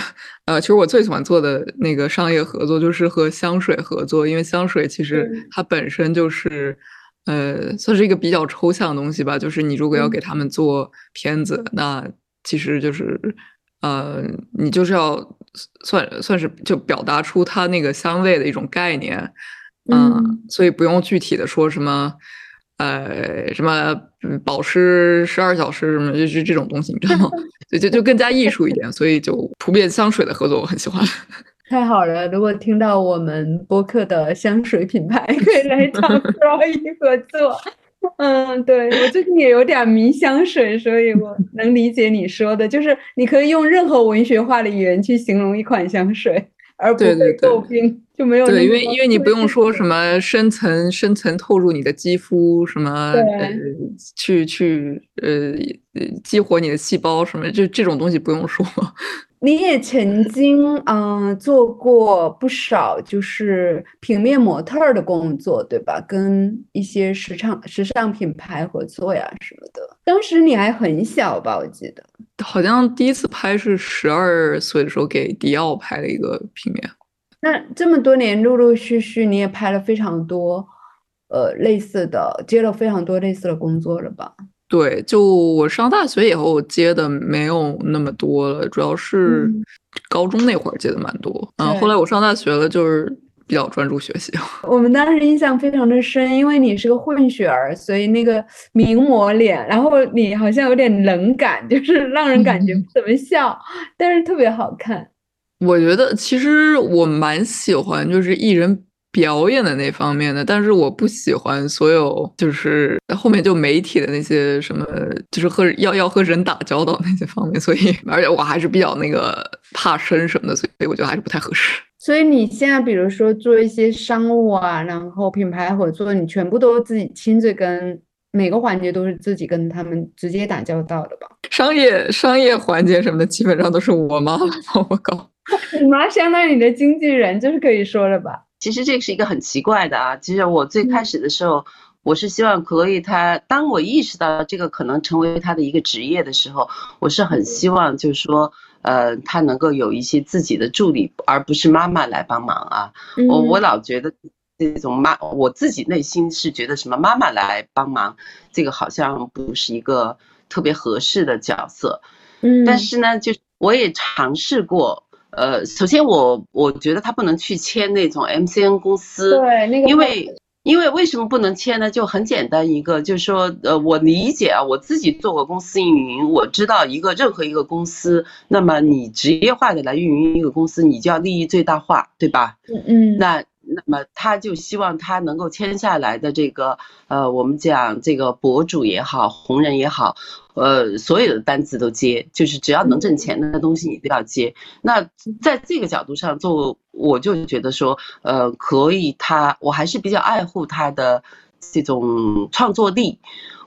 呃，其实我最喜欢做的那个商业合作就是和香水合作，因为香水其实它本身就是，呃，算是一个比较抽象的东西吧。就是你如果要给他们做片子，那其实就是，呃，你就是要算算是就表达出它那个香味的一种概念。嗯，所以不用具体的说什么，呃，什么保湿十二小时什么，就是这种东西，你知道吗？就就就更加艺术一点，所以就普遍香水的合作我很喜欢。太好了，如果听到我们播客的香水品牌可以来找 Roy 合作。嗯，对我最近也有点迷香水，所以我能理解你说的，就是你可以用任何文学化的语言去形容一款香水。而不被诟病就没有对，因为因为你不用说什么深层深层透入你的肌肤，什么呃去去呃激活你的细胞什么，就这种东西不用说。你也曾经嗯做过不少就是平面模特的工作，对吧？跟一些时尚时尚品牌合作呀什么的。当时你还很小吧？我记得好像第一次拍是十二岁的时候给迪奥拍的一个平面。那这么多年陆陆续续你也拍了非常多呃类似的，接了非常多类似的工作了吧？对，就我上大学以后接的没有那么多了，主要是高中那会儿接的蛮多。嗯，后来我上大学了，就是比较专注学习。我们当时印象非常的深，因为你是个混血儿，所以那个名模脸，然后你好像有点冷感，就是让人感觉不怎么笑，但是特别好看。我觉得其实我蛮喜欢，就是艺人。表演的那方面的，但是我不喜欢所有，就是后面就媒体的那些什么，就是和要要和人打交道那些方面，所以 而且我还是比较那个怕生什么的，所以我觉得还是不太合适。所以你现在比如说做一些商务啊，然后品牌合作，你全部都自己亲自跟每个环节都是自己跟他们直接打交道的吧？商业商业环节什么的，基本上都是我妈帮我搞。你妈相当于你的经纪人，就是可以说了吧？其实这是一个很奇怪的啊！其实我最开始的时候，我是希望可以他，当我意识到这个可能成为他的一个职业的时候，我是很希望就是说，呃，他能够有一些自己的助理，而不是妈妈来帮忙啊。我我老觉得这种妈，我自己内心是觉得什么妈妈来帮忙，这个好像不是一个特别合适的角色。嗯，但是呢，就我也尝试过。呃，首先我我觉得他不能去签那种 MCN 公司，对，那个因为因为为什么不能签呢？就很简单一个，就是说，呃，我理解啊，我自己做过公司运营，我知道一个任何一个公司，那么你职业化的来运营一个公司，你就要利益最大化，对吧？嗯嗯，那那么他就希望他能够签下来的这个，呃，我们讲这个博主也好，红人也好。呃，所有的单子都接，就是只要能挣钱的东西你都要接。那在这个角度上做，我就觉得说，呃，可以，他我还是比较爱护他的这种创作力。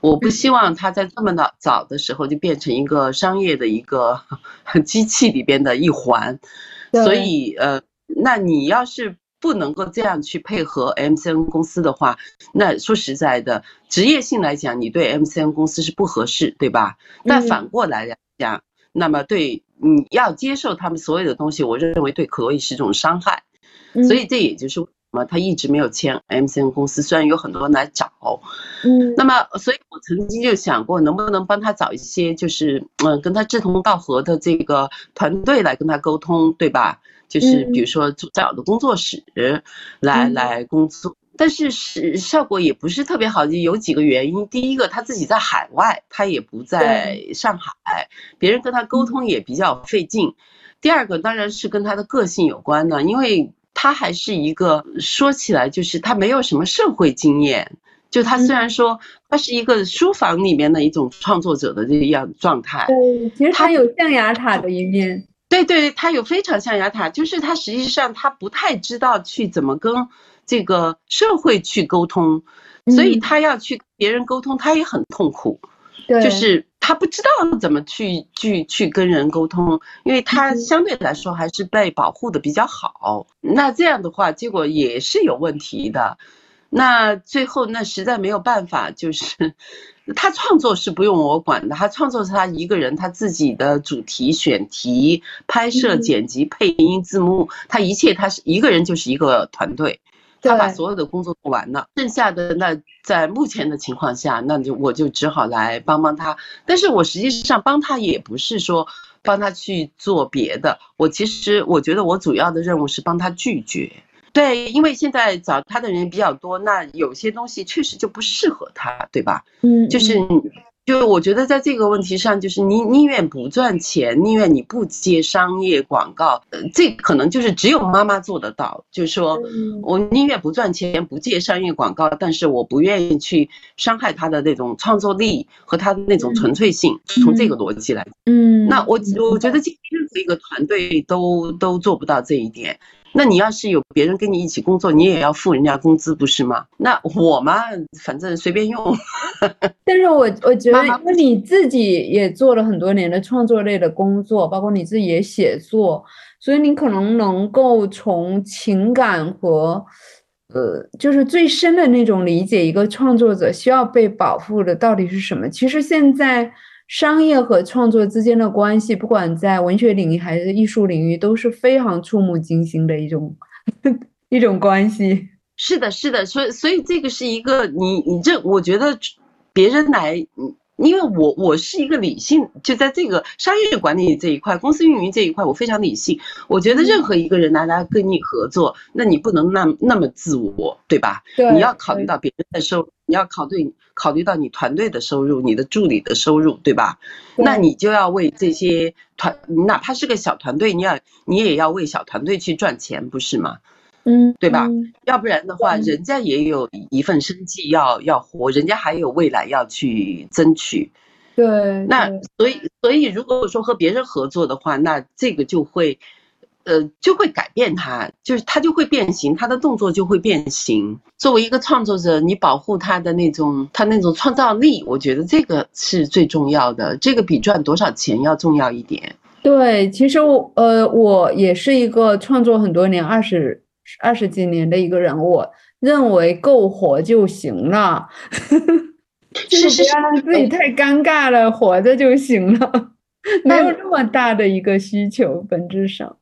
我不希望他在这么的早的时候就变成一个商业的一个 机器里边的一环。所以，呃，那你要是。不能够这样去配合 MCN 公司的话，那说实在的，职业性来讲，你对 MCN 公司是不合适，对吧？但反过来讲，那么对你要接受他们所有的东西，我认为对可以是一种伤害。所以这也就是为什么他一直没有签 MCN 公司，虽然有很多人来找。嗯，那么，所以我曾经就想过，能不能帮他找一些，就是嗯，跟他志同道合的这个团队来跟他沟通，对吧？就是比如说做小的工作室来来工作，但是是效果也不是特别好，有几个原因。第一个，他自己在海外，他也不在上海，别人跟他沟通也比较费劲。第二个，当然是跟他的个性有关的，因为他还是一个说起来就是他没有什么社会经验，就他虽然说他是一个书房里面的一种创作者的这样状态，对，其实他有象牙塔的一面。对对，他有非常象牙塔，就是他实际上他不太知道去怎么跟这个社会去沟通，所以他要去别人沟通，他也很痛苦。对，就是他不知道怎么去去去跟人沟通，因为他相对来说还是被保护的比较好。那这样的话，结果也是有问题的。那最后那实在没有办法，就是。他创作是不用我管的，他创作是他一个人，他自己的主题、选题、拍摄、剪辑、配音、字幕，他一切他是一个人就是一个团队，他把所有的工作做完了，剩下的那在目前的情况下，那就我就只好来帮帮他。但是我实际上帮他也不是说帮他去做别的，我其实我觉得我主要的任务是帮他拒绝。对，因为现在找他的人比较多，那有些东西确实就不适合他，对吧？嗯，就是，就我觉得在这个问题上，就是你宁愿不赚钱，宁愿你不接商业广告，呃，这可能就是只有妈妈做得到。就是说我宁愿不赚钱，不接商业广告，但是我不愿意去伤害他的那种创作力和他的那种纯粹性。从这个逻辑来，嗯，那我我觉得今天任何一个团队都都做不到这一点。那你要是有别人跟你一起工作，你也要付人家工资，不是吗？那我嘛，反正随便用。但是我我觉得，因为你自己也做了很多年的创作类的工作，包括你自己也写作，所以你可能能够从情感和，呃，就是最深的那种理解，一个创作者需要被保护的到底是什么。其实现在。商业和创作之间的关系，不管在文学领域还是艺术领域，都是非常触目惊心的一种 一种关系。是的，是的，所以所以这个是一个你你这，我觉得别人来，因为我我是一个理性，就在这个商业管理这一块，公司运营这一块，我非常理性。我觉得任何一个人来来跟你合作，那你不能那那么自我，对吧？对，你要考虑到别人的收入，你要考虑。考虑到你团队的收入，你的助理的收入，对吧？那你就要为这些团，哪怕是个小团队，你要你也要为小团队去赚钱，不是吗？嗯，对吧？要不然的话，人家也有一份生计要要活，人家还有未来要去争取。对，那所以所以如果说和别人合作的话，那这个就会。呃，就会改变他，就是他就会变形，他的动作就会变形。作为一个创作者，你保护他的那种他那种创造力，我觉得这个是最重要的，这个比赚多少钱要重要一点。对，其实我呃，我也是一个创作很多年，二十二十几年的一个人，我认为够活就行了，就是不要让自己太尴尬了，活着就行了，没有那么大的一个需求，本质上。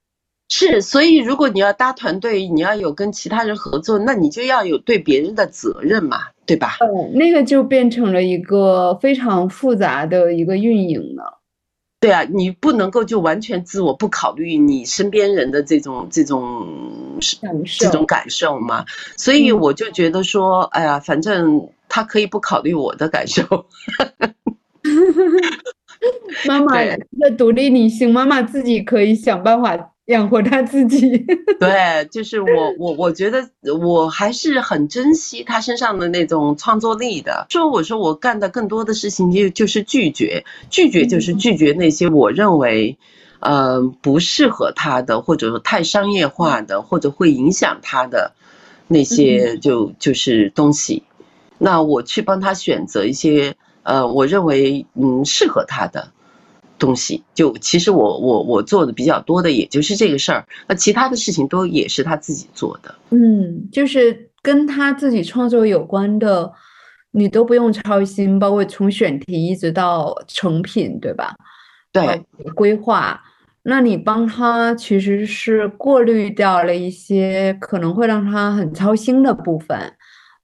是，所以如果你要搭团队，你要有跟其他人合作，那你就要有对别人的责任嘛，对吧？嗯，那个就变成了一个非常复杂的一个运营了。对啊，你不能够就完全自我不考虑你身边人的这种这种这种感受嘛。所以我就觉得说，哎呀，反正他可以不考虑我的感受。妈妈，一个独立女性，妈妈自己可以想办法。养活他自己，对，就是我，我我觉得我还是很珍惜他身上的那种创作力的。说我说我干的更多的事情就就是拒绝，拒绝就是拒绝那些我认为，呃，不适合他的，或者说太商业化的，或者会影响他的那些就就是东西。那我去帮他选择一些，呃，我认为嗯适合他的。东西就其实我我我做的比较多的也就是这个事儿，那其他的事情都也是他自己做的。嗯，就是跟他自己创作有关的，你都不用操心，包括从选题一直到成品，对吧？对，规划，那你帮他其实是过滤掉了一些可能会让他很操心的部分，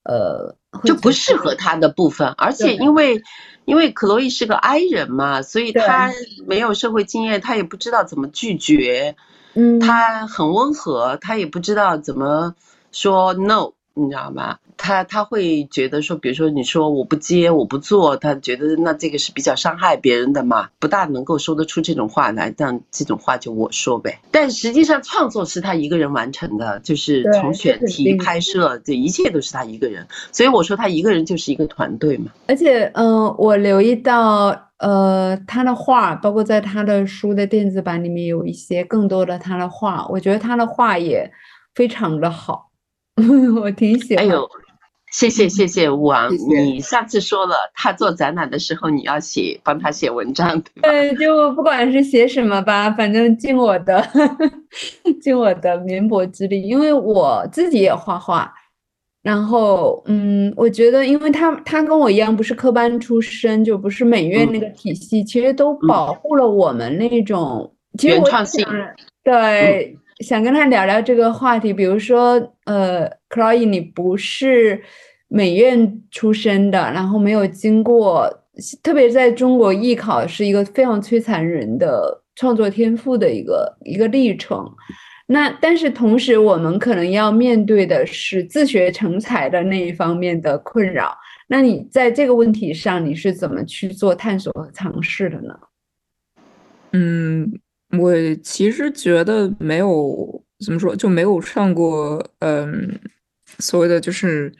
呃，就不适合他的部分，而且因为。因为克洛伊是个 I 人嘛，所以他没有社会经验，他也不知道怎么拒绝。嗯，他很温和，他也不知道怎么说 no。你知道吗？他他会觉得说，比如说你说我不接我不做，他觉得那这个是比较伤害别人的嘛，不大能够说得出这种话来。但这种话就我说呗。但实际上创作是他一个人完成的，就是从选题、拍摄，这一切都是他一个人。所以我说他一个人就是一个团队嘛。而且，嗯，我留意到，呃，他的画，包括在他的书的电子版里面有一些更多的他的画，我觉得他的画也非常的好。我挺喜欢。哎呦，谢谢谢谢吴王，你上次说了，他做展览的时候你要写，帮他写文章，对就不管是写什么吧，反正尽我的 尽我的绵薄之力，因为我自己也画画。然后，嗯，我觉得，因为他他跟我一样不是科班出身，就不是美院那个体系，其实都保护了我们那种原创性。对。想跟他聊聊这个话题，比如说，呃，Chloe，你不是美院出身的，然后没有经过，特别在中国艺考是一个非常摧残人的创作天赋的一个一个历程。那但是同时，我们可能要面对的是自学成才的那一方面的困扰。那你在这个问题上，你是怎么去做探索和尝试的呢？嗯。我其实觉得没有怎么说，就没有上过，嗯，所谓的就是，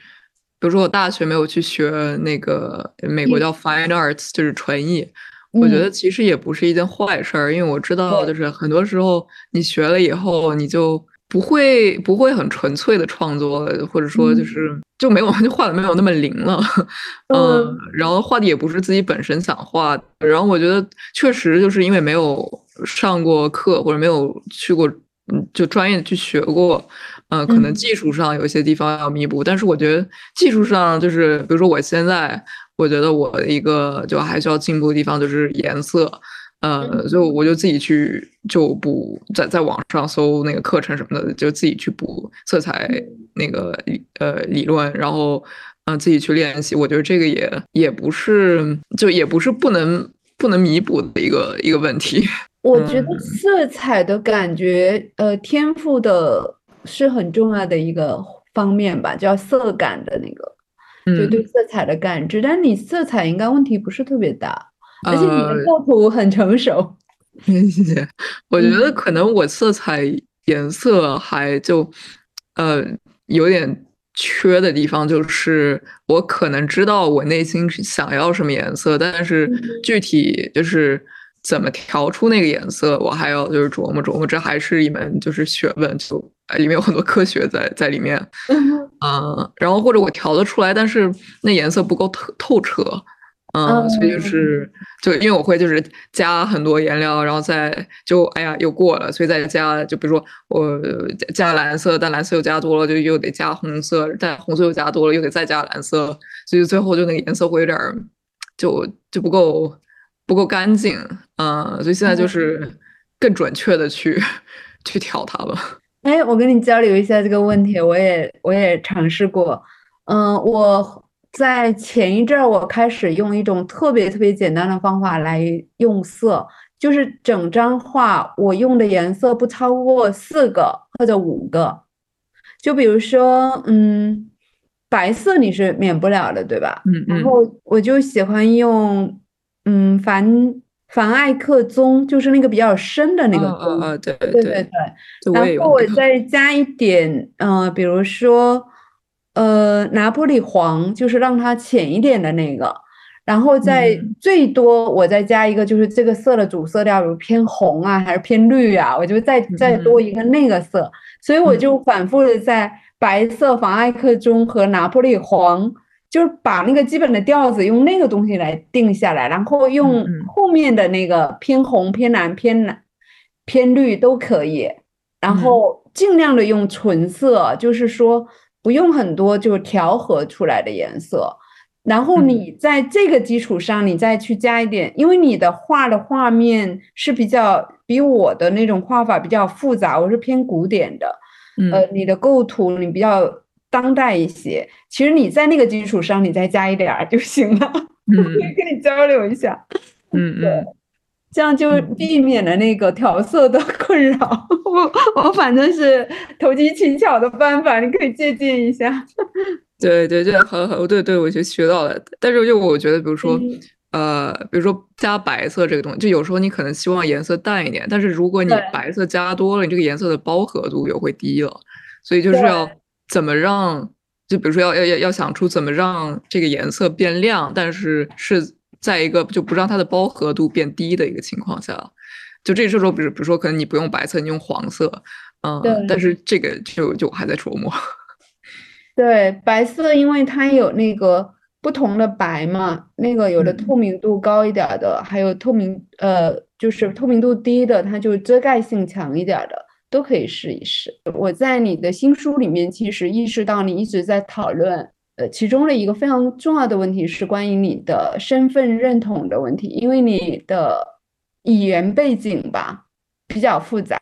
比如说我大学没有去学那个美国叫 Fine Arts，就是纯艺。我觉得其实也不是一件坏事儿，因为我知道，就是很多时候你学了以后，你就不会不会很纯粹的创作，或者说就是就没有就画的没有那么灵了，嗯，然后画的也不是自己本身想画，然后我觉得确实就是因为没有。上过课或者没有去过，嗯，就专业的去学过，嗯，可能技术上有一些地方要弥补。但是我觉得技术上就是，比如说我现在，我觉得我的一个就还需要进步的地方就是颜色，呃，就我就自己去就补，在在网上搜那个课程什么的，就自己去补色彩那个呃理论，然后嗯自己去练习。我觉得这个也也不是就也不是不能不能弥补的一个一个问题。我觉得色彩的感觉，呃，天赋的是很重要的一个方面吧，叫色感的那个，就对色彩的感知。但你色彩应该问题不是特别大，而且你的构图很成熟。谢谢。我觉得可能我色彩颜色还就，呃，有点缺的地方，就是我可能知道我内心想要什么颜色，但是具体就是。怎么调出那个颜色？我还要就是琢磨琢磨，这还是一门就是学问，就里面有很多科学在在里面。嗯，然后或者我调得出来，但是那颜色不够透透彻，嗯，所以就是就因为我会就是加很多颜料，然后再就哎呀又过了，所以再加就比如说我加蓝色，但蓝色又加多了，就又得加红色，但红色又加多了，又得再加蓝色，所以最后就那个颜色会有点就就不够不够干净，嗯，所以现在就是更准确的去去调它了。哎，我跟你交流一下这个问题，我也我也尝试过，嗯，我。在前一阵儿，我开始用一种特别特别简单的方法来用色，就是整张画我用的颜色不超过四个或者五个。就比如说，嗯，白色你是免不了的，对吧？嗯嗯。然后我就喜欢用，嗯，凡凡艾克棕，就是那个比较深的那个棕。啊对对对对。然后我 再加一点，呃，比如说。呃，拿破里黄就是让它浅一点的那个，然后再最多我再加一个，就是这个色的主色调，比如偏红啊，还是偏绿啊，我就再再多一个那个色，所以我就反复的在白色、防艾克棕和拿破里黄，就是把那个基本的调子用那个东西来定下来，然后用后面的那个偏红、偏蓝、偏蓝、偏绿都可以，然后尽量的用纯色，就是说。不用很多，就调和出来的颜色，然后你在这个基础上，你再去加一点，因为你的画的画面是比较比我的那种画法比较复杂，我是偏古典的，呃，你的构图你比较当代一些，其实你在那个基础上，你再加一点儿就行了。我可以跟你交流一下，嗯嗯。这样就避免了那个调色的困扰。我我反正是投机取巧的办法，你可以借鉴一下。对对，对很很对对，我就学到了。但是就我觉得，比如说呃，比如说加白色这个东西，就有时候你可能希望颜色淡一点，但是如果你白色加多了，你这个颜色的饱和度也会低了。所以就是要怎么让，就比如说要要要要想出怎么让这个颜色变亮，但是是。在一个就不让它的饱和度变低的一个情况下，就这时候，比如比如说，可能你不用白色，你用黄色，嗯，但是这个就就还在琢磨。对，白色因为它有那个不同的白嘛，那个有的透明度高一点的，还有透明呃，就是透明度低的，它就遮盖性强一点的，都可以试一试。我在你的新书里面，其实意识到你一直在讨论。呃，其中的一个非常重要的问题是关于你的身份认同的问题，因为你的语言背景吧比较复杂。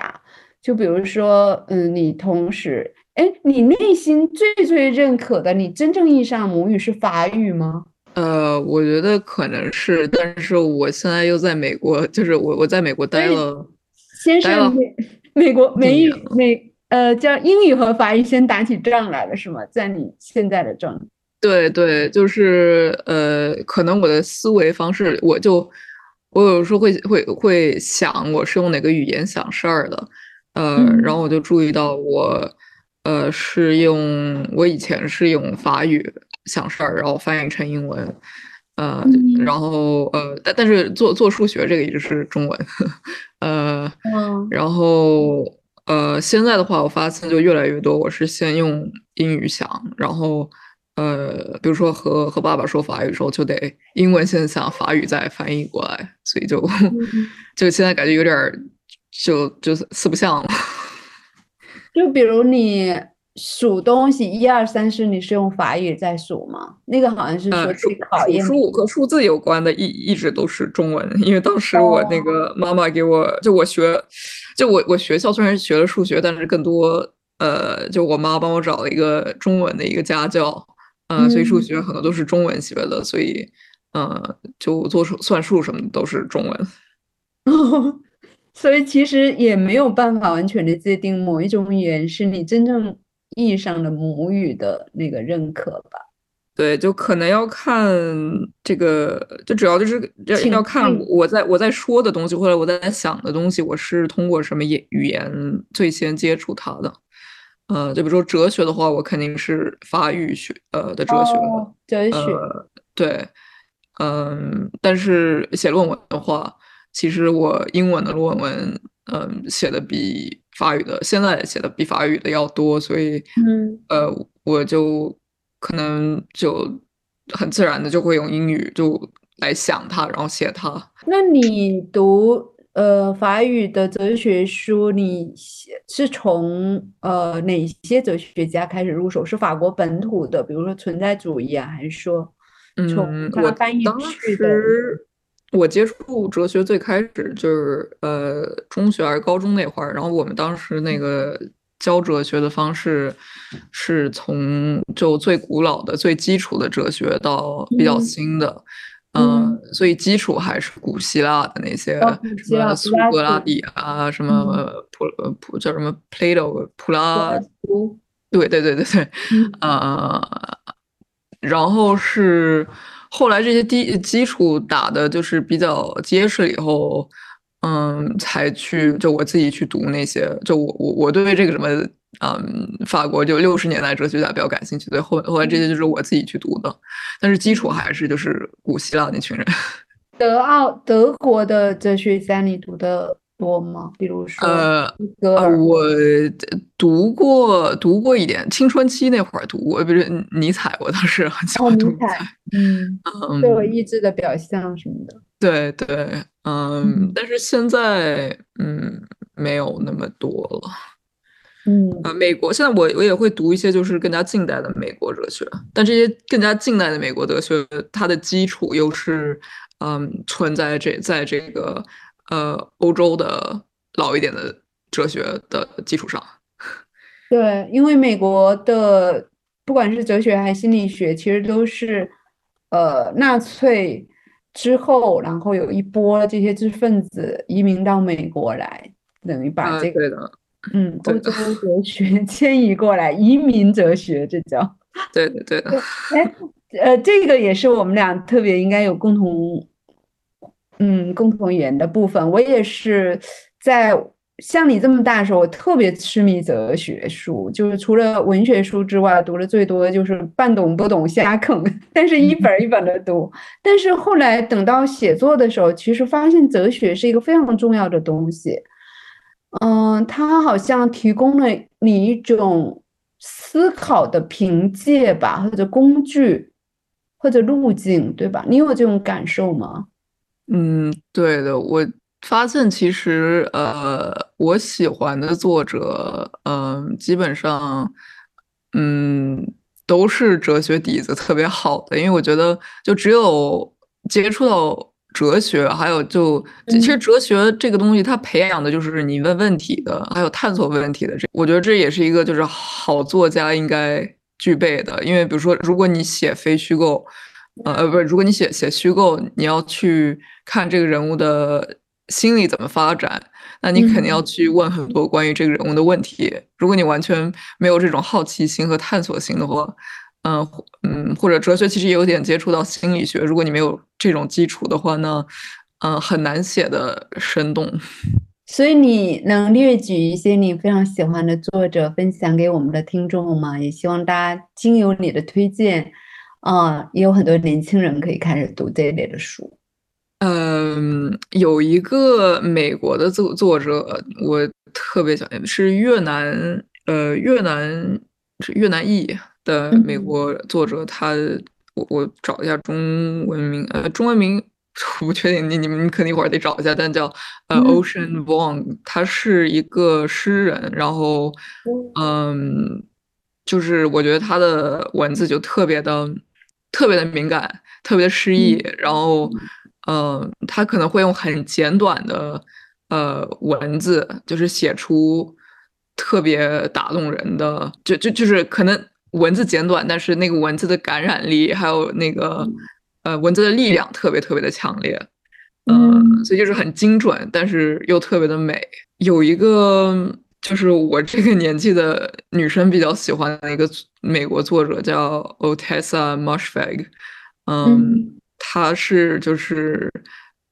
就比如说，嗯，你同时，哎，你内心最最认可的，你真正意义上母语是法语吗？呃，我觉得可能是，但是我现在又在美国，就是我我在美国待了，先生，美美国美语美。呃，叫英语和法语先打起仗来了，是吗？在你现在的状态？对对，就是呃，可能我的思维方式，我就我有时候会会会想，我是用哪个语言想事儿的，呃，然后我就注意到我呃是用我以前是用法语想事儿，然后翻译成英文，呃，然后呃，但但是做做数学这个一直是中文，呃，然后。呃，现在的话，我发现就越来越多。我是先用英语想，然后呃，比如说和和爸爸说法语的时候，就得英文先想，法语再翻译过来，所以就 就现在感觉有点就就四不像了。就比如你数东西，一二三四，你是用法语在数吗？那个好像是说去考验。数和数字有关的，一一直都是中文，因为当时我那个妈妈给我，就我学。就我我学校虽然学了数学，但是更多呃，就我妈帮我找了一个中文的一个家教，嗯，所以数学很多都是中文学的，所以嗯，就做数算术什么的都是中文。所以其实也没有办法完全的界定某一种语言是你真正意义上的母语的那个认可吧。对，就可能要看这个，就主要就是要要看我在我在说的东西，或者我在想的东西，我是通过什么语语言最先接触它的。呃，就比如说哲学的话，我肯定是法语学呃的哲学。哲学。对，嗯，但是写论文的话，其实我英文的论文，嗯，写的比法语的现在写的比法语的要多，所以，嗯，呃，我就。可能就很自然的就会用英语，就来想它，然后写它。那你读呃法语的哲学书，你是从呃哪些哲学家开始入手？是法国本土的，比如说存在主义啊，还是说从他翻译去的？我接触哲学最开始就是呃中学还是高中那会儿，然后我们当时那个教哲学的方式是从就最古老的、最基础的哲学到比较新的，嗯，所以基础还是古希腊的那些什么苏格拉底啊，什么普普叫什么 Plato 普拉，对对对对对，呃，然后是。后来这些基基础打的就是比较结实以后，嗯，才去就我自己去读那些，就我我我对这个什么，嗯，法国就六十年代哲学家比较感兴趣，所以后后来这些就是我自己去读的，但是基础还是就是古希腊那群人。德奥德国的哲学家你读的？多吗？比如说，呃，我读过读过一点，青春期那会儿读过，比如尼采，我当时很喜欢读尼采，嗯嗯，自我意志的表象什么的。对对，嗯，但是现在嗯没有那么多了，嗯啊，美国现在我我也会读一些就是更加近代的美国哲学，但这些更加近代的美国哲学，它的基础又是嗯存在这在这个。呃，欧洲的老一点的哲学的基础上，对，因为美国的不管是哲学还是心理学，其实都是呃纳粹之后，然后有一波这些知识分子移民到美国来，等于把这个嗯欧洲哲学 迁移过来，移民哲学这叫对的对的。哎，呃，这个也是我们俩特别应该有共同。嗯，共同语言的部分，我也是在像你这么大的时候，我特别痴迷哲学书，就是除了文学书之外，读的最多的就是半懂不懂瞎啃，但是一本一本的读。但是后来等到写作的时候，其实发现哲学是一个非常重要的东西。嗯，它好像提供了你一种思考的凭借吧，或者工具，或者路径，对吧？你有这种感受吗？嗯，对的，我发现其实呃，我喜欢的作者，嗯，基本上，嗯，都是哲学底子特别好的，因为我觉得就只有接触到哲学，还有就其实哲学这个东西，它培养的就是你问问题的，还有探索问题的这，我觉得这也是一个就是好作家应该具备的，因为比如说，如果你写非虚构。呃呃，不是，如果你写写虚构，你要去看这个人物的心理怎么发展，那你肯定要去问很多关于这个人物的问题。如果你完全没有这种好奇心和探索心的话，嗯嗯，或者哲学其实也有点接触到心理学，如果你没有这种基础的话呢，嗯，很难写的生动。所以你能列举一些你非常喜欢的作者分享给我们的听众吗？也希望大家经由你的推荐。啊，也有很多年轻人可以开始读这一类的书。嗯，有一个美国的作作者，我特别想念，是越南，呃，越南是越南裔的美国作者。他，我我找一下中文名，呃，中文名 我不确定，你你们肯定一会儿得找一下，但叫呃 Ocean Vuong，他是一个诗人，然后，嗯，就是我觉得他的文字就特别的。特别的敏感，特别的诗意，然后，嗯，他可能会用很简短的呃文字，就是写出特别打动人的，就就就是可能文字简短，但是那个文字的感染力，还有那个呃文字的力量特别特别的强烈，嗯，所以就是很精准，但是又特别的美。有一个。就是我这个年纪的女生比较喜欢的一个美国作者叫 Otessa Mushfeg，嗯，他是就是，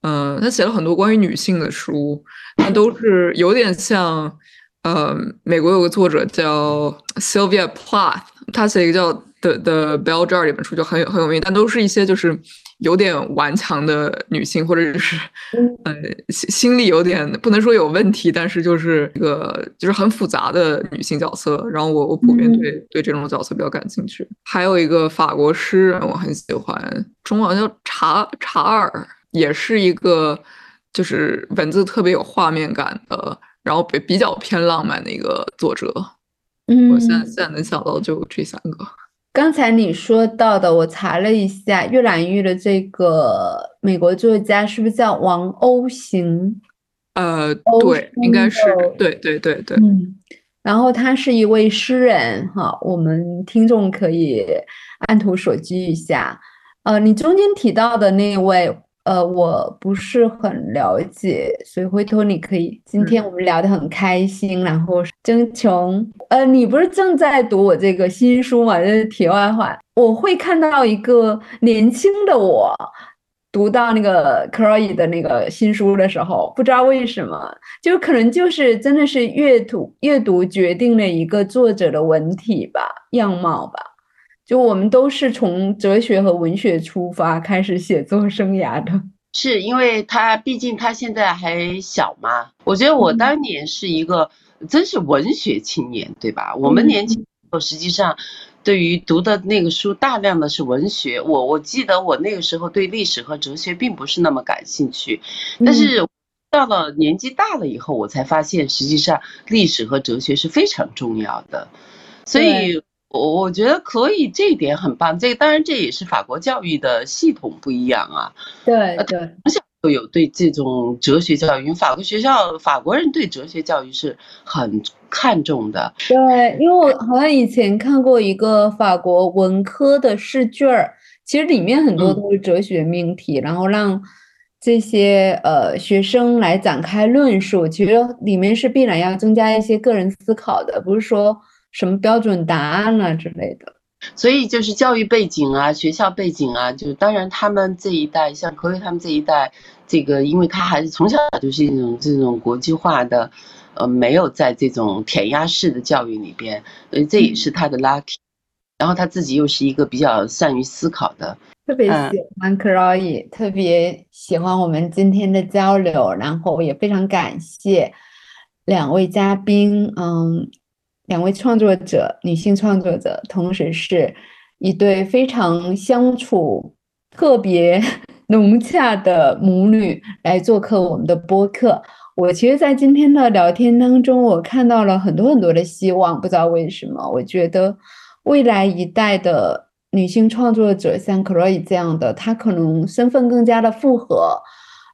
嗯，他写了很多关于女性的书，那都是有点像，呃，美国有个作者叫 Sylvia Plath，他写一个叫 The The Bell Jar 这本书就很有很有名，但都是一些就是有点顽强的女性，或者是呃心心里有点不能说有问题，但是就是一个就是很复杂的女性角色。然后我我普遍对对这种角色比较感兴趣。还有一个法国诗人我很喜欢，中文叫查查尔，也是一个就是文字特别有画面感的，然后比比较偏浪漫的一个作者。嗯，我现在现在能想到就这三个。刚才你说到的，我查了一下，阅览玉的这个美国作家是不是叫王鸥行？呃，对，应该是，对对对对。嗯，然后他是一位诗人，哈，我们听众可以按图索骥一下。呃，你中间提到的那位。呃，我不是很了解，所以回头你可以，今天我们聊得很开心，然后争穷，呃，你不是正在读我这个新书嘛？这是题外话，我会看到一个年轻的我，读到那个 c r o y 的那个新书的时候，不知道为什么，就可能就是真的是阅读阅读决定了一个作者的文体吧，样貌吧。就我们都是从哲学和文学出发开始写作生涯的，是因为他毕竟他现在还小嘛。我觉得我当年是一个真是文学青年，对吧？我们年轻时候实际上对于读的那个书大量的是文学。我我记得我那个时候对历史和哲学并不是那么感兴趣，但是到了年纪大了以后，我才发现实际上历史和哲学是非常重要的，所以。我我觉得可以，这一点很棒。这个当然这也是法国教育的系统不一样啊。对对，从小就有对这种哲学教育，因为法国学校法国人对哲学教育是很看重的。对，因为我好像以前看过一个法国文科的试卷儿，其实里面很多都是哲学命题，然后让这些呃学生来展开论述。其实里面是必然要增加一些个人思考的，不是说。什么标准答案啊之类的，所以就是教育背景啊，学校背景啊，就当然他们这一代，像可伟他们这一代，这个因为他还是从小就是一种这种国际化的，呃，没有在这种填鸭式的教育里边，所以这也是他的 lucky。然后他自己又是一个比较善于思考的，特别喜欢 c r o y 特别喜欢我们今天的交流，然后也非常感谢两位嘉宾，嗯。两位创作者，女性创作者，同时是一对非常相处特别 融洽的母女来做客我们的播客。我其实，在今天的聊天当中，我看到了很多很多的希望。不知道为什么，我觉得未来一代的女性创作者，像 c l o e 这样的，她可能身份更加的复合。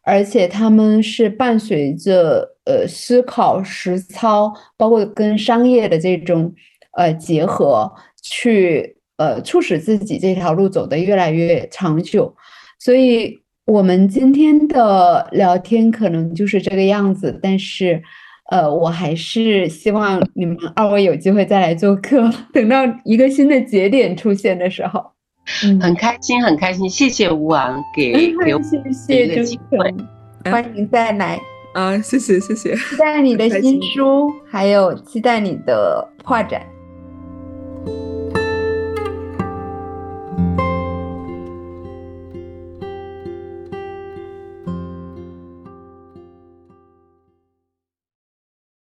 而且他们是伴随着呃思考实操，包括跟商业的这种呃结合，去呃促使自己这条路走得越来越长久。所以，我们今天的聊天可能就是这个样子。但是，呃，我还是希望你们二位有机会再来做客，等到一个新的节点出现的时候。很开心，很开心，谢谢吴昂给给我这个机会，欢迎再来啊！谢谢谢谢，期待你的新书，还有期待你的画展。